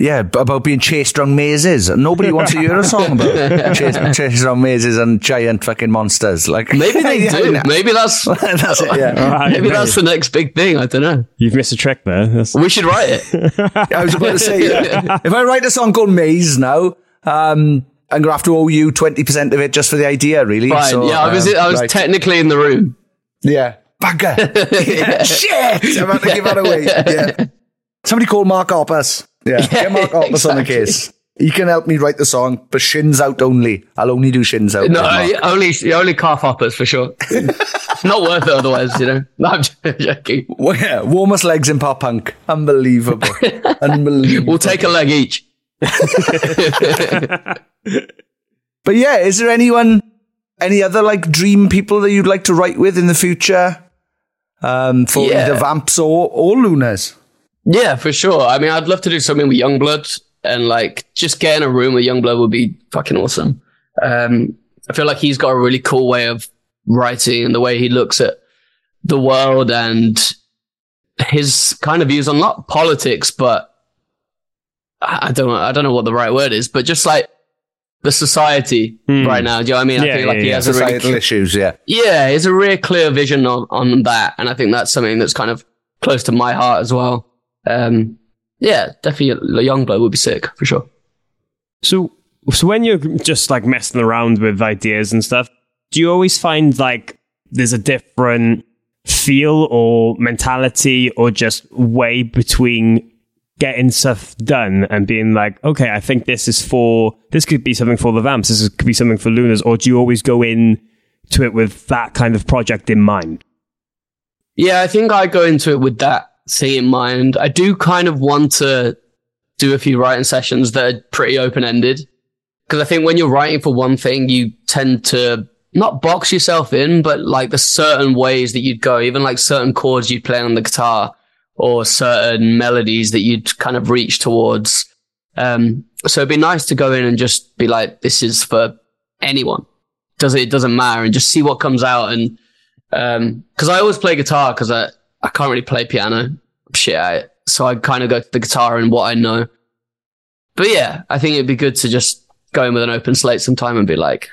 yeah, about being chased around mazes. Nobody wants to hear a song about [laughs] chased, chased around mazes and giant fucking monsters. Like Maybe they [laughs] Yeah, do. no. Maybe that's, [laughs] that's it, yeah. Right, maybe that's the next big thing. I don't know. You've missed a trick there. That's- We should write it. I was about to say, yeah. if I write a song called Maze now, um, I'm gonna have to owe you twenty percent of it just for the idea, really. Fine. So, yeah, I was, um, I was right. technically in the room. yeah, bugger. yeah. Shit, I'm about to give that away. Yeah. Somebody call Mark Hoppus. [laughs] Yeah, get Mark Hoppus on the exactly. case. He can help me write the song, but shins out only. I'll only do shins out. No, with Mark. only, only calf hoppers for sure. [laughs] Not worth it otherwise, you know. No, I'm [laughs] joking. Well, yeah, warmest legs in pop punk. Unbelievable. Unbelievable. We'll take a leg each. But yeah, is there anyone, any other like dream people that you'd like to write with in the future? Um, for Yeah. either Vamps or, or LUNARS? Yeah, for sure. I mean, I'd love to do something with Yungblud and like just get in a room with Yungblud would be fucking awesome. Um, I feel like he's got a really cool way of writing and the way he looks at the world and his kind of views on not politics, but I I don't know, I don't know what the right word is, but just like the society right now. Do you know what I mean? I Yeah, feel like yeah, he yeah. has a really Societal issues, yeah. yeah, it's a real clear vision on, on that. And I think that's something that's kind of close to my heart as well. Um, yeah, definitely a Yungblud would be sick for sure. So, so when you're just like messing around with ideas and stuff, do you always find like there's a different feel or mentality or just way between getting stuff done and being like, okay, I think this is for this could be something for the Vamps, this could be something for LUNARS, or do you always go in to it with that kind of project in mind? Yeah, I think I go into it with that thing in mind. I do kind of want to do a few writing sessions that are pretty open ended. Because I think when you're writing for one thing, you tend to not box yourself in, but like the certain ways that you'd go, even like certain chords you'd play on the guitar or certain melodies that you'd kind of reach towards. Um, so it'd be nice to go in and just be like, this is for anyone. Does it, it doesn't matter and just see what comes out. And, um, cause I always play guitar cause I, I can't really play piano shit it. So I kind of go to the guitar and what I know. But yeah, I think it'd be good to just go in with an open slate sometime and be like,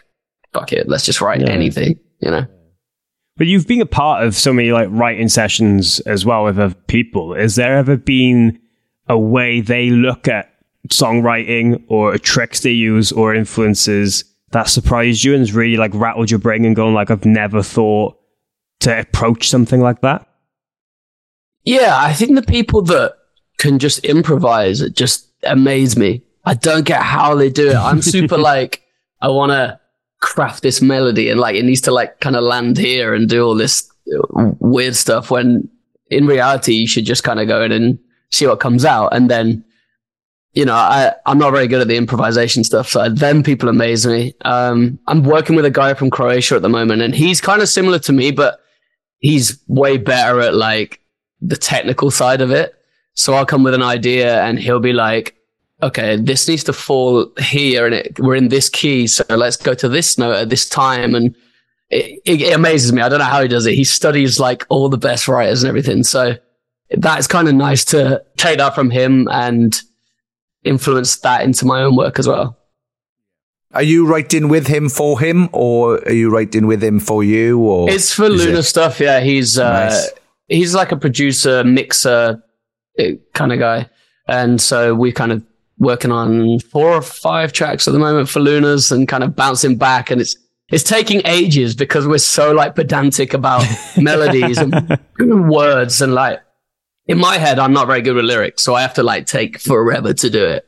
fuck it, let's just write Yeah. anything, you know? But you've been a part of so many like writing sessions as well with other people. Has there ever been a way they look at songwriting or tricks they use or influences that surprised you and has really like rattled your brain and gone like I've never thought to approach something like that? Yeah, I think the people that can just improvise it just amaze me. I don't get how they do it. I'm super [laughs] like, I want to craft this melody and like it needs to like kind of land here and do all this uh, weird stuff when in reality you should just kind of go in and see what comes out and then you know I, i'm not very good at the improvisation stuff so then people amaze me um, i'm working with a guy from croatia at the moment and he's kind of similar to me but he's way better at like the technical side of it so i'll come with an idea and he'll be like okay, this needs to fall here and it, we're in this key. So let's go to this note at this time. And it, it, it amazes me. I don't know how he does it. He studies like all the best writers and everything. So that's kind of nice to take that from him and influence that into my own work as well. Are you writing with him for him, or are you writing with him for you? Or It's for Luna it- stuff. Yeah. He's, uh, Nice. He's like a producer, mixer kind of guy. And so we're kind of working on four or five tracks at the moment for LUNARS and kind of bouncing back. And it's, it's taking ages because we're so like pedantic about [laughs] melodies and [laughs] words and like in my head, I'm not very good with lyrics. So I have to like take forever to do it.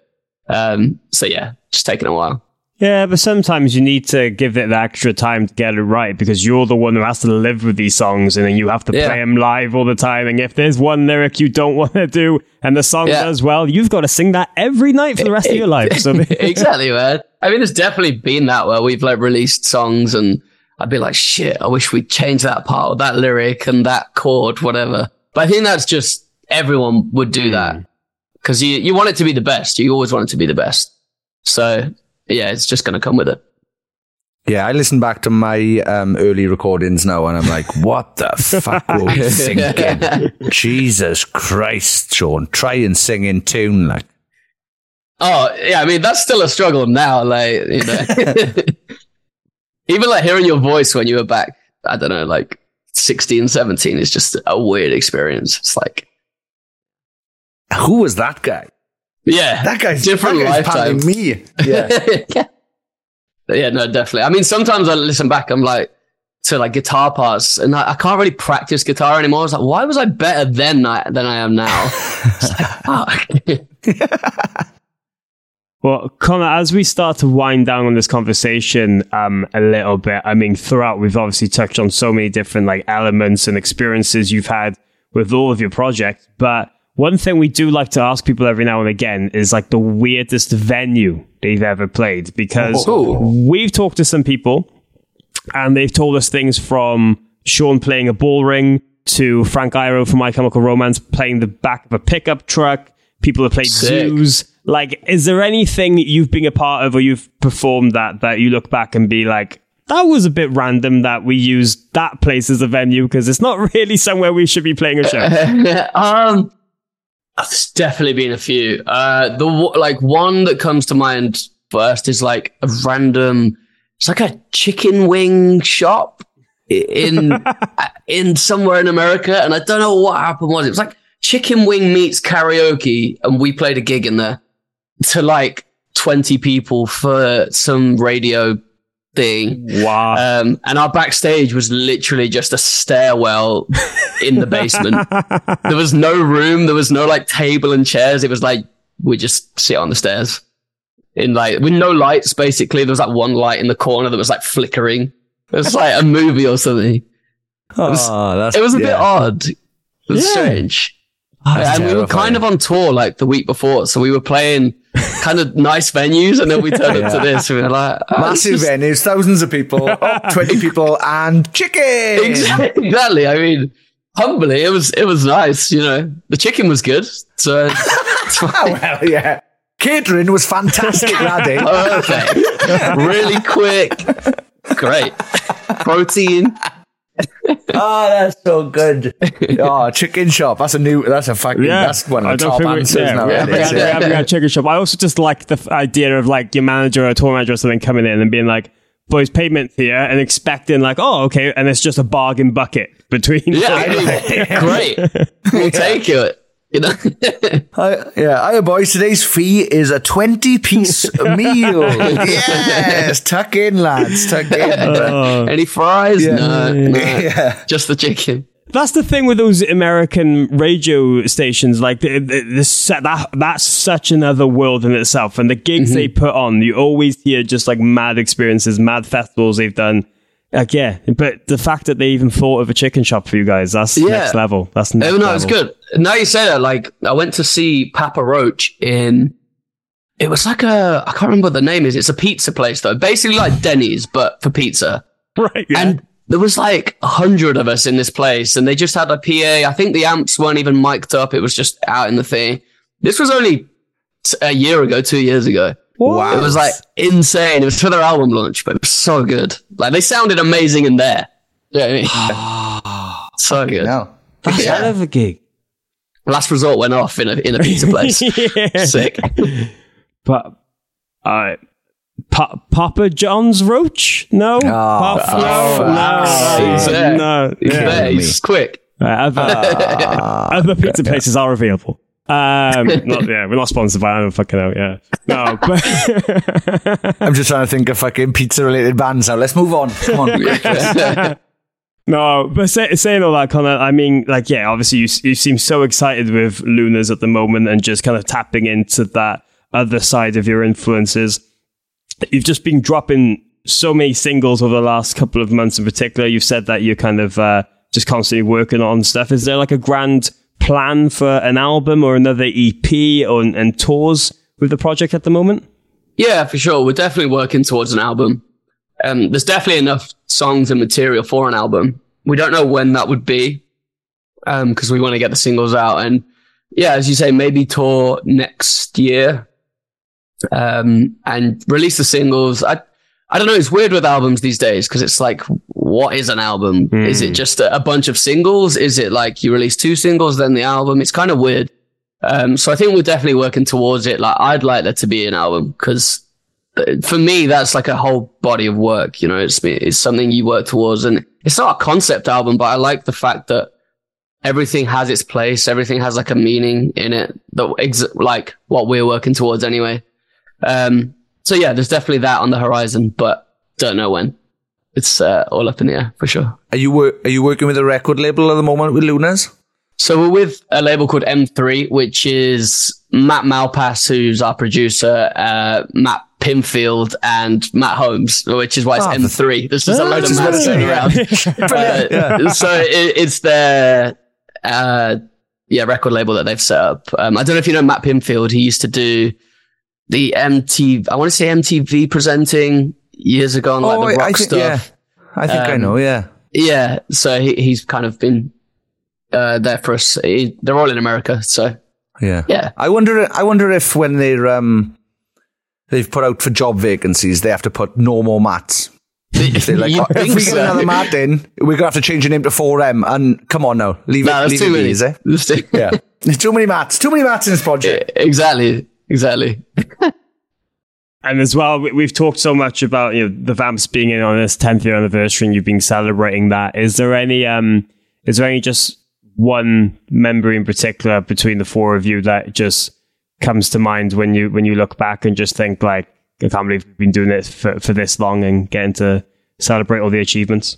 Um, so yeah, just taking a while. Yeah, but sometimes you need to give it the extra time to get it right because you're the one who has to live with these songs and then you have to Yeah. play them live all the time. And if there's one lyric you don't [laughs] want to do and the song Yeah. does well, you've got to sing that every night for the rest of your life. So [laughs] [laughs] exactly, man. I mean, it's definitely been that where we've like released songs and I'd be like, shit, I wish we'd change that part or that lyric and that chord, whatever. But I think that's just everyone would do that mm. because you, you want it to be the best. You always want it to be the best. So yeah, it's just going to come with it. Yeah, I listen back to my um, early recordings now, and I'm like, "What the [laughs] fuck were we thinking?" Jesus Christ, Sean, try and sing in tune, like. Oh yeah, I mean that's still a struggle now. Like you know, [laughs] even like hearing your voice when you were back, I don't know, like 16, 17 is just a weird experience. It's like, Who was that guy? Yeah, That guy's different that guy's lifetime. me. Yeah, [laughs] yeah. yeah, no, definitely. I mean, sometimes I listen back, I'm like to like guitar parts, and I, I can't really practice guitar anymore. I was like, why was I better then I, than I am now? [laughs] Like, fuck. [laughs] Well, Connor, as we start to wind down on this conversation um, a little bit, I mean, throughout we've obviously touched on so many different like elements and experiences you've had with all of your projects. But one thing we do like to ask people every now and again is like the weirdest venue they've ever played because Oh. we've talked to some people and they've told us things from Sean playing a ball ring to Frank Iero from My Chemical Romance playing the back of a pickup truck. People have played Sick. zoos. Like, is there anything you've been a part of or you've performed that that you look back and be like, that was a bit random that we used that place as a venue because it's not [laughs] really somewhere we should be playing a show. [laughs] um, there's definitely been a few. Uh, the like one that comes to mind first is like a random. It's like a chicken wing shop in [laughs] in somewhere in America, and I don't know what happened. Was it was like chicken wing meets karaoke, and we played a gig in there to like twenty people for some radio thing. wow. Um, and our backstage was literally just a stairwell in the basement. [laughs] there was no room. There was no like table and chairs. It was like we just sit on the stairs in like with no lights. Basically, there was like one light in the corner that was like flickering. It was like a movie or something. was- oh, that's, It was a bit odd. It was Yeah. strange. And we were kind of on tour like the week before, so we were playing [laughs] kind of nice venues, and then we turned up to this. And we were like, oh, massive is- venues, thousands of people, [laughs] 20 people, and chicken. Exactly. I mean, humbly, it was it was nice. You know, the chicken was good, so. [laughs] Well, yeah. Catering was fantastic day. perfect, really quick, great protein. Oh, [laughs] that's so good. Oh, chicken shop. That's a new. That's a fucking. That's one I of the don't top think we- answers yeah, now. we haven't isn't got- we haven't got a chicken shop. I also just like the f- idea of like your manager or a tour manager or something coming in and being like, "Boys, payment here," and expecting like, "Oh, okay," and it's just a bargain bucket between. Yeah, [laughs] I mean, [laughs] great. We'll take it. You know, [laughs] Hi, yeah, hiya boys. Today's fee is a 20 piece [laughs] meal. yes, [laughs] tuck in, lads. Tuck in. any fries? No, no, Yeah. just the chicken. That's the thing with those American radio stations. Like the, the, the, set- that, that's such another world in itself. And the gigs mm-hmm. they put on, you always hear just like mad experiences, mad festivals they've done. Like yeah, but the fact that they even thought of a chicken shop for you guys, that's Yeah. next level. That's next Oh no, level. it's good. Now you say that, like I went to see Papa Roach in. It was like a I can't remember what the name is. It's a pizza place though, basically like Denny's but for pizza. [laughs] Right. Yeah. And there was like a hundred of us in this place, and they just had a PA. I think the amps weren't even mic'd up; it was just out in the thing. This was only t- a year ago, two years ago. What? It was like insane. It was for their album launch, but it was so good. Like they sounded amazing in there. Yeah, you know I mean? [sighs] so good. No. that's yeah. hell of a gig. Last resort went off in a in a pizza place. [laughs] Yeah. Sick. But uh, pa- Papa John's Roach? No, Papa, oh, no, no, he's there. no. Yeah, Yeah. he's quick. Uh, other, other pizza places are available. Um, [laughs] not, yeah, we're not sponsored by. I don't fucking out, Yeah, no, [laughs] but I'm just trying to think of fucking pizza related bands now. Let's move on. Come on. [laughs] no, but say, saying all that, Connor. I mean, like, yeah, obviously you you seem so excited with LUNARS at the moment and just kind of tapping into that other side of your influences. You've just been dropping so many singles over the last couple of months in particular. You've said that you're kind of uh, just constantly working on stuff. Is there like a grand plan for an album or another EP or, and tours with the project at the moment? Yeah, for sure. We're definitely working towards an album. Um, there's definitely enough songs and material for an album. We don't know when that would be, um, because we want to get the singles out. And yeah, as you say, maybe tour next year, um, and release the singles. I, I don't know. It's weird with albums these days because it's like, what is an album? Is it just a, a bunch of singles? Is it like you release two singles, then the album? It's kind of weird. Um, so I think we're definitely working towards it. Like I'd like there to be an album because for me, that's like a whole body of work. You know, it's it's something you work towards, and it's not a concept album, but I like the fact that everything has its place, everything has like a meaning in it. That ex- like what we're working towards anyway. Um, so yeah, there's definitely that on the horizon, but don't know when. It's uh, all up in the air for sure. Are you wor- are you working with a record label at the moment with LUNARS? So we're with a label called M3, which is Matt Malpass, who's our producer, uh, Matt Pinfield, and Matt Holmes, which is why it's Oh, M3. There's just a load of is Matts going around. [laughs] Uh, So it, it's their, uh, yeah, record label that they've set up. Um, I don't know if you know Matt Pinfield. He used to do the MTV, I want to say MTV presenting years ago on like Oh, the I- rock I think- stuff. yeah. I think I Um, know. Yeah. Yeah, so he, he's kind of been uh, there for us. He, they're all in America, so Yeah. yeah. I wonder. I wonder if when they're um, they've put out for job vacancies, they have to put no more mats. They're like, [laughs] "Oh, if we get so. another mat in, we're gonna have to change your name to 4M. And come on now, leave No, it. Leave too it many. be, is it? There's too- Yeah. There's [laughs] too many mats. Too many mats in this project. exactly, exactly. [laughs] And as well, we- we've talked so much about you know the Vamps being in on this 10th year anniversary, and you've been celebrating that. Is there any um, is there any just one memory in particular between the four of you that just comes to mind when you when you look back and just think like, I can't believe we've been doing this for, for this long and getting to celebrate all the achievements.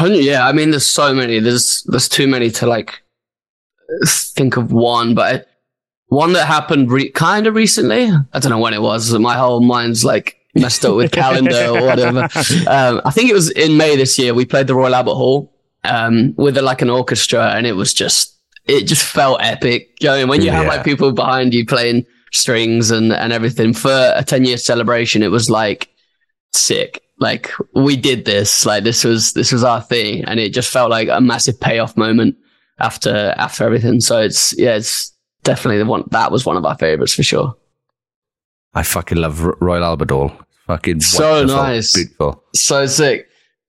Yeah. I mean, there's so many. There's there's too many to like think of one, but one that happened re- kind of recently. I don't know when it was. My whole mind's like messed up with [laughs] calendar or whatever. Um, I think it was in May this year. We played the Royal Albert Hall um, with a, like an orchestra, and it was just it just felt epic. You know, when you have like people behind you playing strings and and everything for a 10 year celebration, it was like sick. Like we did this, like this was this was our thing, and it just felt like a massive payoff moment after after everything. So it's yeah, it's definitely the one that was one of our favorites for sure. I fucking love Royal Albert Hall. Fucking So nice. beautiful. So sick.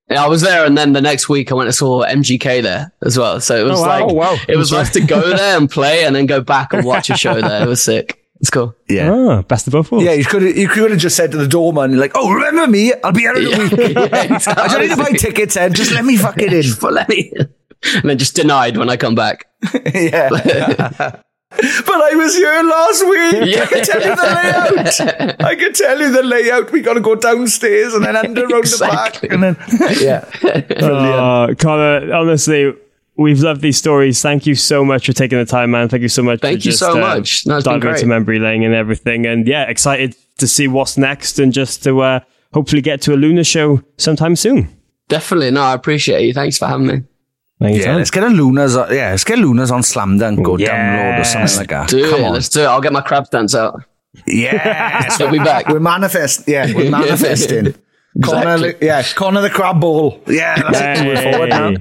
Yeah, I was there, and then the next week I went and saw MGK there as well. So it was Oh, wow. like Oh, wow. it was nice to go [laughs] there and play, and then go back and watch a show there. It was sick. It's cool. Yeah. Ah, best of both worlds. Yeah, you could you could have just said to the doorman, like, "Oh, remember me? I'll be here in a week. Yeah, [laughs] I don't need to buy tickets, Ed. Just let me fuck it in." [laughs] But let me, and then just denied when I come back. [laughs] yeah. but I was here last week. Yeah. I can tell you the layout. I can tell you the layout. We got to go downstairs and then under around Exactly. the back, and then yeah. Uh, Connor, honestly, we've loved these stories. Thank you so much for taking the time, man. Thank you so much. Thank for you just, so uh, much. No, it's been diving into memory lane and everything. And yeah, excited to see what's next and just to uh, hopefully get to a Luna show sometime soon. Definitely. No, I appreciate you. Thanks for having me. Thank Yeah, let's get a LUNARS. On, yeah, let's get LUNARS on Slam Dunk or download or something like that. Do Come it. on. Let's do it. I'll get my crab dance out. Yes, I'll be back. we're manifest. Yeah, we're [laughs] manifesting. Connor, Exactly. yeah, Connor the crab ball. Yeah, that's it. We're forward now.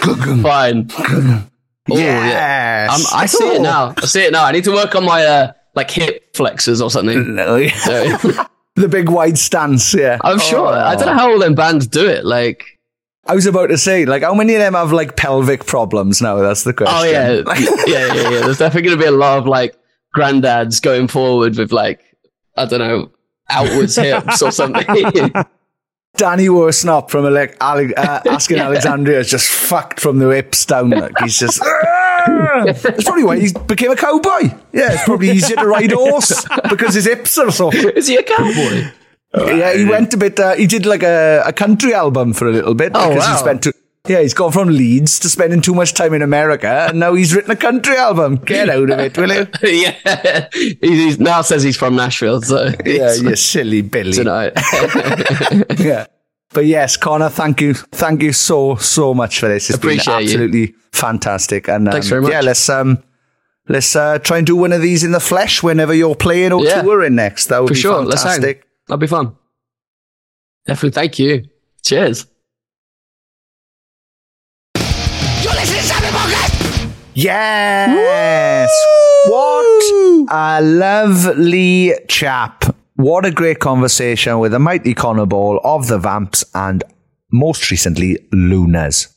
Fine. Oh, yeah. Yes. I see it now. I see it now. I need to work on my uh, like hip flexors or something. [laughs] No. [laughs] The big wide stance. Yeah, I'm sure. I don't know how all them bands do it. Like, I was about to say, like, how many of them have like pelvic problems now? That's the question. oh yeah, [laughs] yeah, yeah, yeah. There's definitely going to be a lot of like granddads going forward with like I don't know outwards hips or something. Danny Worsnop from Ale- Ale- uh, [laughs] Asking Alexandria is just fucked from the hips down. Like, he's just. [laughs] "Ah!" That's probably why he became a cowboy. Yeah, it's probably easier to ride a horse because his hips are so. [laughs] Is he a cowboy? Yeah, he went a bit. Uh, he did like a, a country album for a little bit Oh, because wow. he spent. Too, yeah, he's gone from Leeds to spending too much time in America, and now he's written a country album. Get out of it, will you? [laughs] yeah, he he's now says he's from Nashville. So Yeah, you silly Billy. [laughs] tonight. [laughs] yeah. But yes, Connor, thank you, thank you so so much for this. It's Appreciate been you. absolutely fantastic. And um, Thanks very much. Yeah, let's um, let's uh, try and do one of these in the flesh whenever you're playing or Yeah. touring next. That would For be sure. Fantastic. That'll be fun. Definitely. Thank you. Cheers. Yes. What a lovely chap. What a great conversation with the mighty Connor Ball of the Vamps and most recently LUNARS.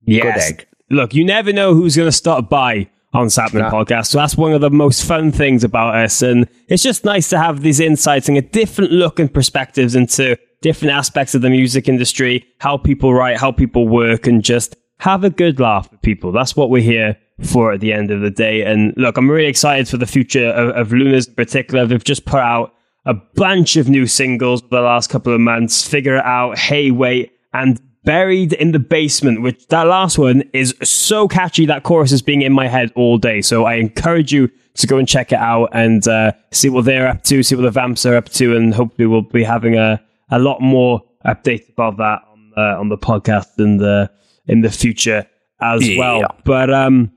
Yes. egg. Look, you never know who's going to stop by on Sappenin' Podcast. So that's one of the most fun things about us. And it's just nice to have these insights and a different look and perspectives into different aspects of the music industry, how people write, how people work, and just have a good laugh with people. That's what we're here for at the end of the day. And look, I'm really excited for the future of, of LUNARS in particular. They've just put out a bunch of new singles the last couple of months. Figure it out. Hey, wait. And Buried in the Basement, which that last one is so catchy. That chorus is being in my head all day. So I encourage you to go and check it out and uh, see what they're up to, see what the Vamps are up to, and hopefully we'll be having a, a lot more updates about that on uh, on the podcast and the in the future as well. But um,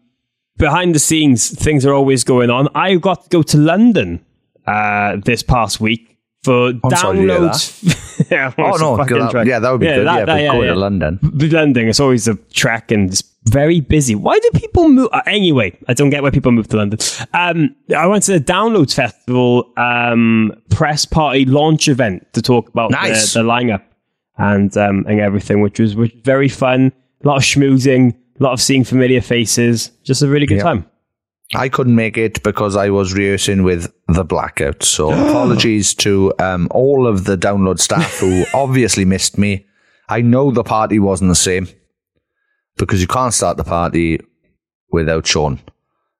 behind the scenes, things are always going on. I got to go to London uh, this past week for I'm sorry to hear downloads. [laughs] yeah, Oh no, that- yeah, that would be good. that- yeah, that- yeah, go yeah. to London. The London, it's always a trek and it's very busy. Why do people move? Uh, anyway, I don't get why people move to London. Um, I went to the Downloads Festival um, press party launch event to talk about Nice. the, the lineup and um, and everything, which was, which was very fun. A lot of schmoozing, a lot of seeing familiar faces. Just a really good Yeah. time. I couldn't make it because I was rehearsing with the blackout. So [gasps] apologies to um, all of the download staff who [laughs] obviously missed me. I know the party wasn't the same because you can't start the party without Sean,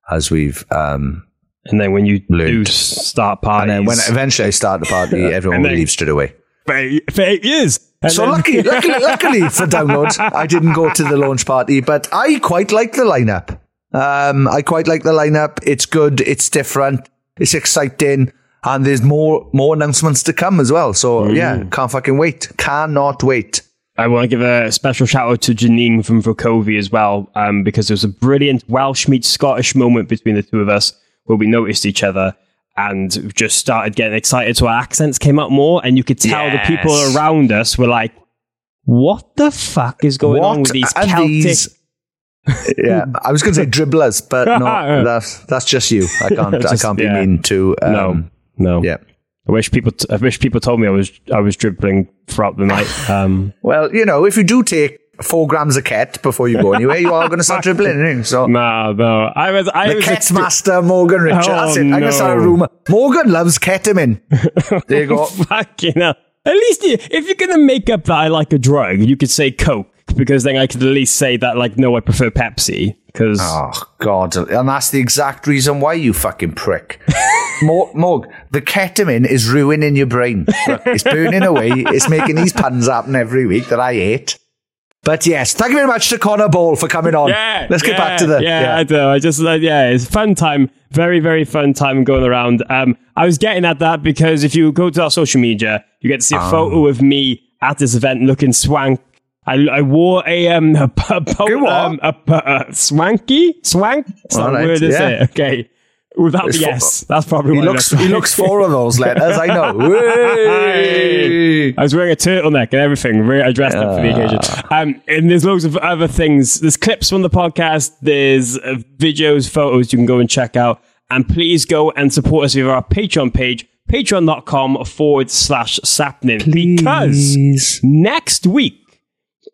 as we've um, And then when you do start parties, and then when eventually I start the party, [laughs] everyone And will then- leave straight away. for eight, for eight years. And So then- lucky, [laughs] luckily, luckily for downloads, I didn't go to the launch party, but I quite like the lineup. Um, I quite like the lineup. It's good. It's different. It's exciting, and there's more more announcements to come as well. So yeah, can't fucking wait. Cannot wait. I want to give a special shout out to Janine from Vokovi as well, um, because there was a brilliant Welsh meets Scottish moment between the two of us where we noticed each other and just started getting excited. So our accents came up more, and you could tell the people around us were like, "What the fuck is going on with these Celtic?" these- yeah, I was going to say dribblers, but no, [laughs] that's that's just you. I can't. I [laughs] can't be yeah. mean to. Um, no, no. Yeah. I wish people. T- I wish people told me I was. I was dribbling throughout the night. Um, Well, you know, if you do take four grams of ket before you go anywhere, you are going to start [laughs] dribbling. So no, no. I was. I the was. Ket master, Morgan Richard. Oh, That's it. I'm going to start a rumor. Morgan loves ketamine. [laughs] there you go. Fucking hell. At least you, if you're gonna make up that I like a drug, you could say Coke because then I could at least say that like no, I prefer Pepsi because Oh God! And that's the exact reason why you fucking prick. [laughs] Morg, Morg, the ketamine is ruining your brain. It's burning away. It's making these puns happen every week that I hate. But yes, thank you very much to Connor Ball for coming on. yeah. Let's get yeah, back to the yeah. I do. I just uh, yeah, it's a fun time. Very very fun time going around. Um, I was getting at that because if you go to our social media, you get to see a Ah. photo of me at this event looking swank. I, I wore a um [laughs] a, a, You what? um, a, a, swanky swank. Right, word, is yeah. it? Okay. Without It's the S. That's probably He looks. He looks four of those letters. I know. [laughs] Hey. I was wearing a turtleneck and everything. I dressed up for the occasion. Um, and there's loads of other things. There's clips from the podcast. There's uh, videos, photos you can go and check out. And please go and support us via our Patreon page, patreon.com forward slash Sappenin. Because next week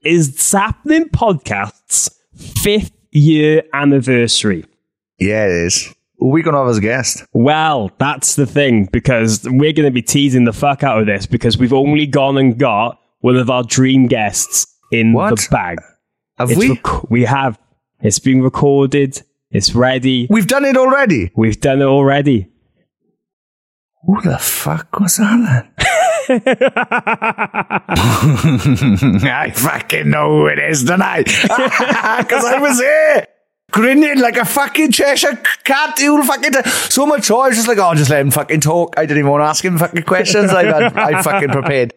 is Sappenin' Podcast's fifth year anniversary. Yeah, it is. Who are we going to have as a guest? Well, that's the thing because we're going to be teasing the fuck out of this because we've only gone and got one of our dream guests in What? the bag. Have It's we? rec- we have. It's been recorded. It's ready. We've done it already. We've done it already. Who the fuck was that then? [laughs] [laughs] I fucking know who it is, don't I? [laughs] Because I was here. Grinning like a fucking Cheshire cat, you fucking. T- so much joy. I was just like, oh, just let him fucking talk. I didn't even want to ask him fucking questions. I, I, I fucking prepared.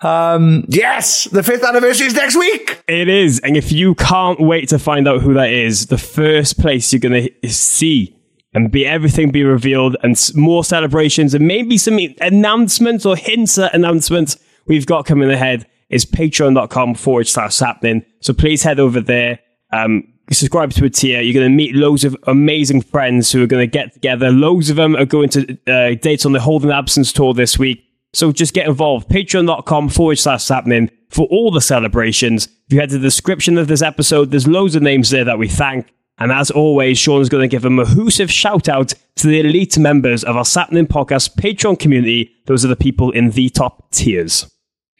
Um, yes, the fifth anniversary is next week. It is. And if you can't wait to find out who that is, the first place you're going to see and be everything be revealed and more celebrations and maybe some announcements or hints at announcements we've got coming ahead is patreon.com forward slash Sappenin. So please head over there. Um, subscribe to a tier. You're going to meet loads of amazing friends who are going to get together. Loads of them are going to uh, dates on the Holding Absence tour this week. So just get involved. Patreon.com forward slash Sappenin for all the celebrations. If you head to the description of this episode, there's loads of names there that we thank. And as always, Sean is going to give a mahoosive shout out to the elite members of our Sappenin' Podcast Patreon community. Those are the people in the top tiers.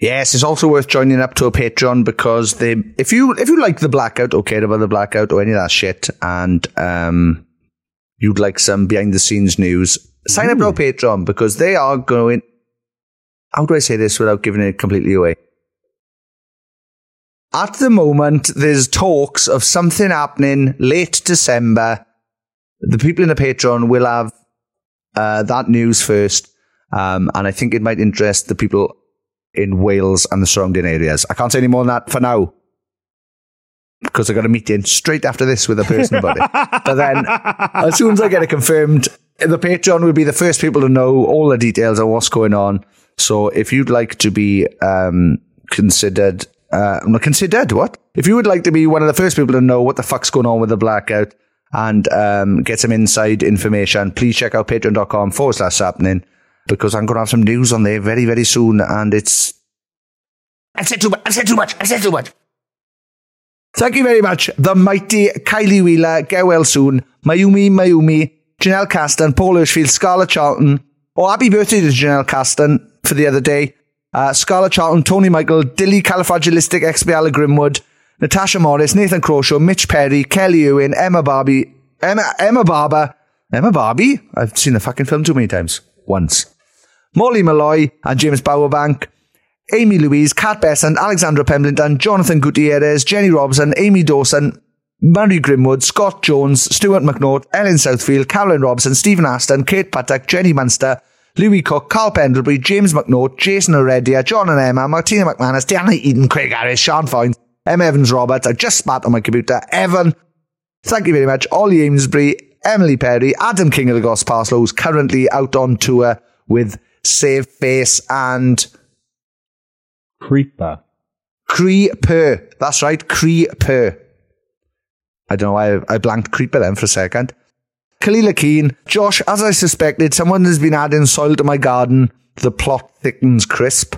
Yes, it's also worth joining up to a Patreon because they, if you if you like the blackout or care about the blackout or any of that shit, and um, you'd like some behind the scenes news, sign up to our Patreon because they are going. How do I say this without giving it completely away? At the moment, there's talks of something happening late December. The people in the Patreon will have uh, that news first, um, and I think it might interest the people in Wales and the surrounding areas. I can't say any more than that for now because I got a meeting straight after this with a person about [laughs] it. But then, as soon as I get it confirmed, the Patreon will be the first people to know all the details of what's going on. So if you'd like to be um, considered, uh, not considered, what? If you would like to be one of the first people to know what the fuck's going on with the blackout and um, get some inside information, please check out patreon.com forward slash Sappenin because I'm going to have some news on there very, very soon. And it's. I've said too much. I've said too much. I've said too much. Thank you very much. The mighty Kylie Wheeler. Get well soon. Mayumi Mayumi. Janelle Caston. Paul Hirschfield. Scarlet Charlton. Oh, happy birthday to Janelle Caston for the other day. Uh, Scarlet Charlton, Tony Michael, Dilly Califragilistic Expiala Grimwood, Natasha Morris, Nathan Crawshaw, Mitch Perry, Kelly Ewan, Emma Barbie, Emma, Emma Barber, Emma Barbie? I've seen the fucking film too many times. Once. Molly Molloy and James Bowerbank, Amee Louise, Kat Bessant, Alexandra Pemberton, Jonathan Gutierrez, Jenny Robson, Amy Dawson, Murray Grimwood, Scott Jones, Stuart McNaught, Ellen Southfield, Caroline Robson, Stephen Aston, Kate Patak, Jenni Munster, Louis Cook, Carl Pendlebury, James McNaught, Jason Heredia, John and Emma, Martina McManus, Diana Eden, Craig Harris, Sian Foynes, Em Evans Roberts. I just spat on my computer. Evan, thank you very much. Ollie Amesbury, Emily Perry, Adam King of the Gospel Parslow, who's currently out on tour with Save Face and Creeper. Creeper. That's right, Creeper. I don't know why I, I blanked Creeper then for a second. Kalila Keane, Josh, as I suspected, someone has been adding soil to my garden. The plot thickens crisp.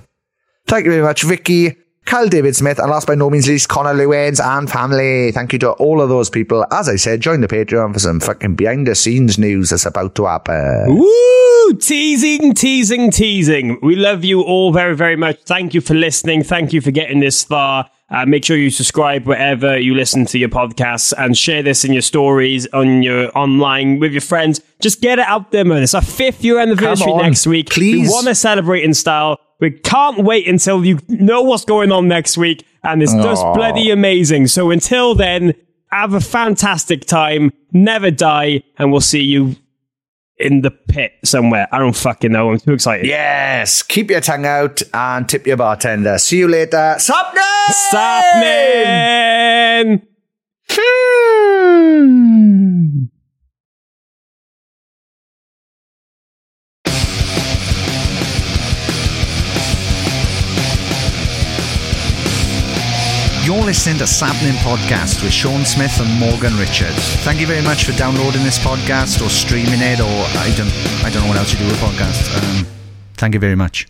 Thank you very much, Vicki, Kyle David Smith, and last by no means least, Connor Lewins and family. Thank you to all of those people. As I said, join the Patreon for some fucking behind the scenes news that's about to happen. Woo! Teasing, teasing, teasing. We love you all very, very much. Thank you for listening. Thank you for getting this far. Uh, make sure you subscribe wherever you listen to your podcasts and share this in your stories on your online with your friends. Just get it out there, man. It's our fifth year anniversary next week. please. We want to celebrate in style. We can't wait until you know what's going on next week. And it's just Aw. bloody amazing. So until then, have a fantastic time. Never die. And we'll see you in the pit somewhere. I don't fucking know. I'm too excited. Yes, keep your tongue out and tip your bartender. See you later. Stop Stop, You're listening to Sappenin' Podcast with Sean Smith and Morgan Richards. Thank you very much for downloading this podcast or streaming it, or I don't, I don't know what else you do with podcasts. Um, thank you very much.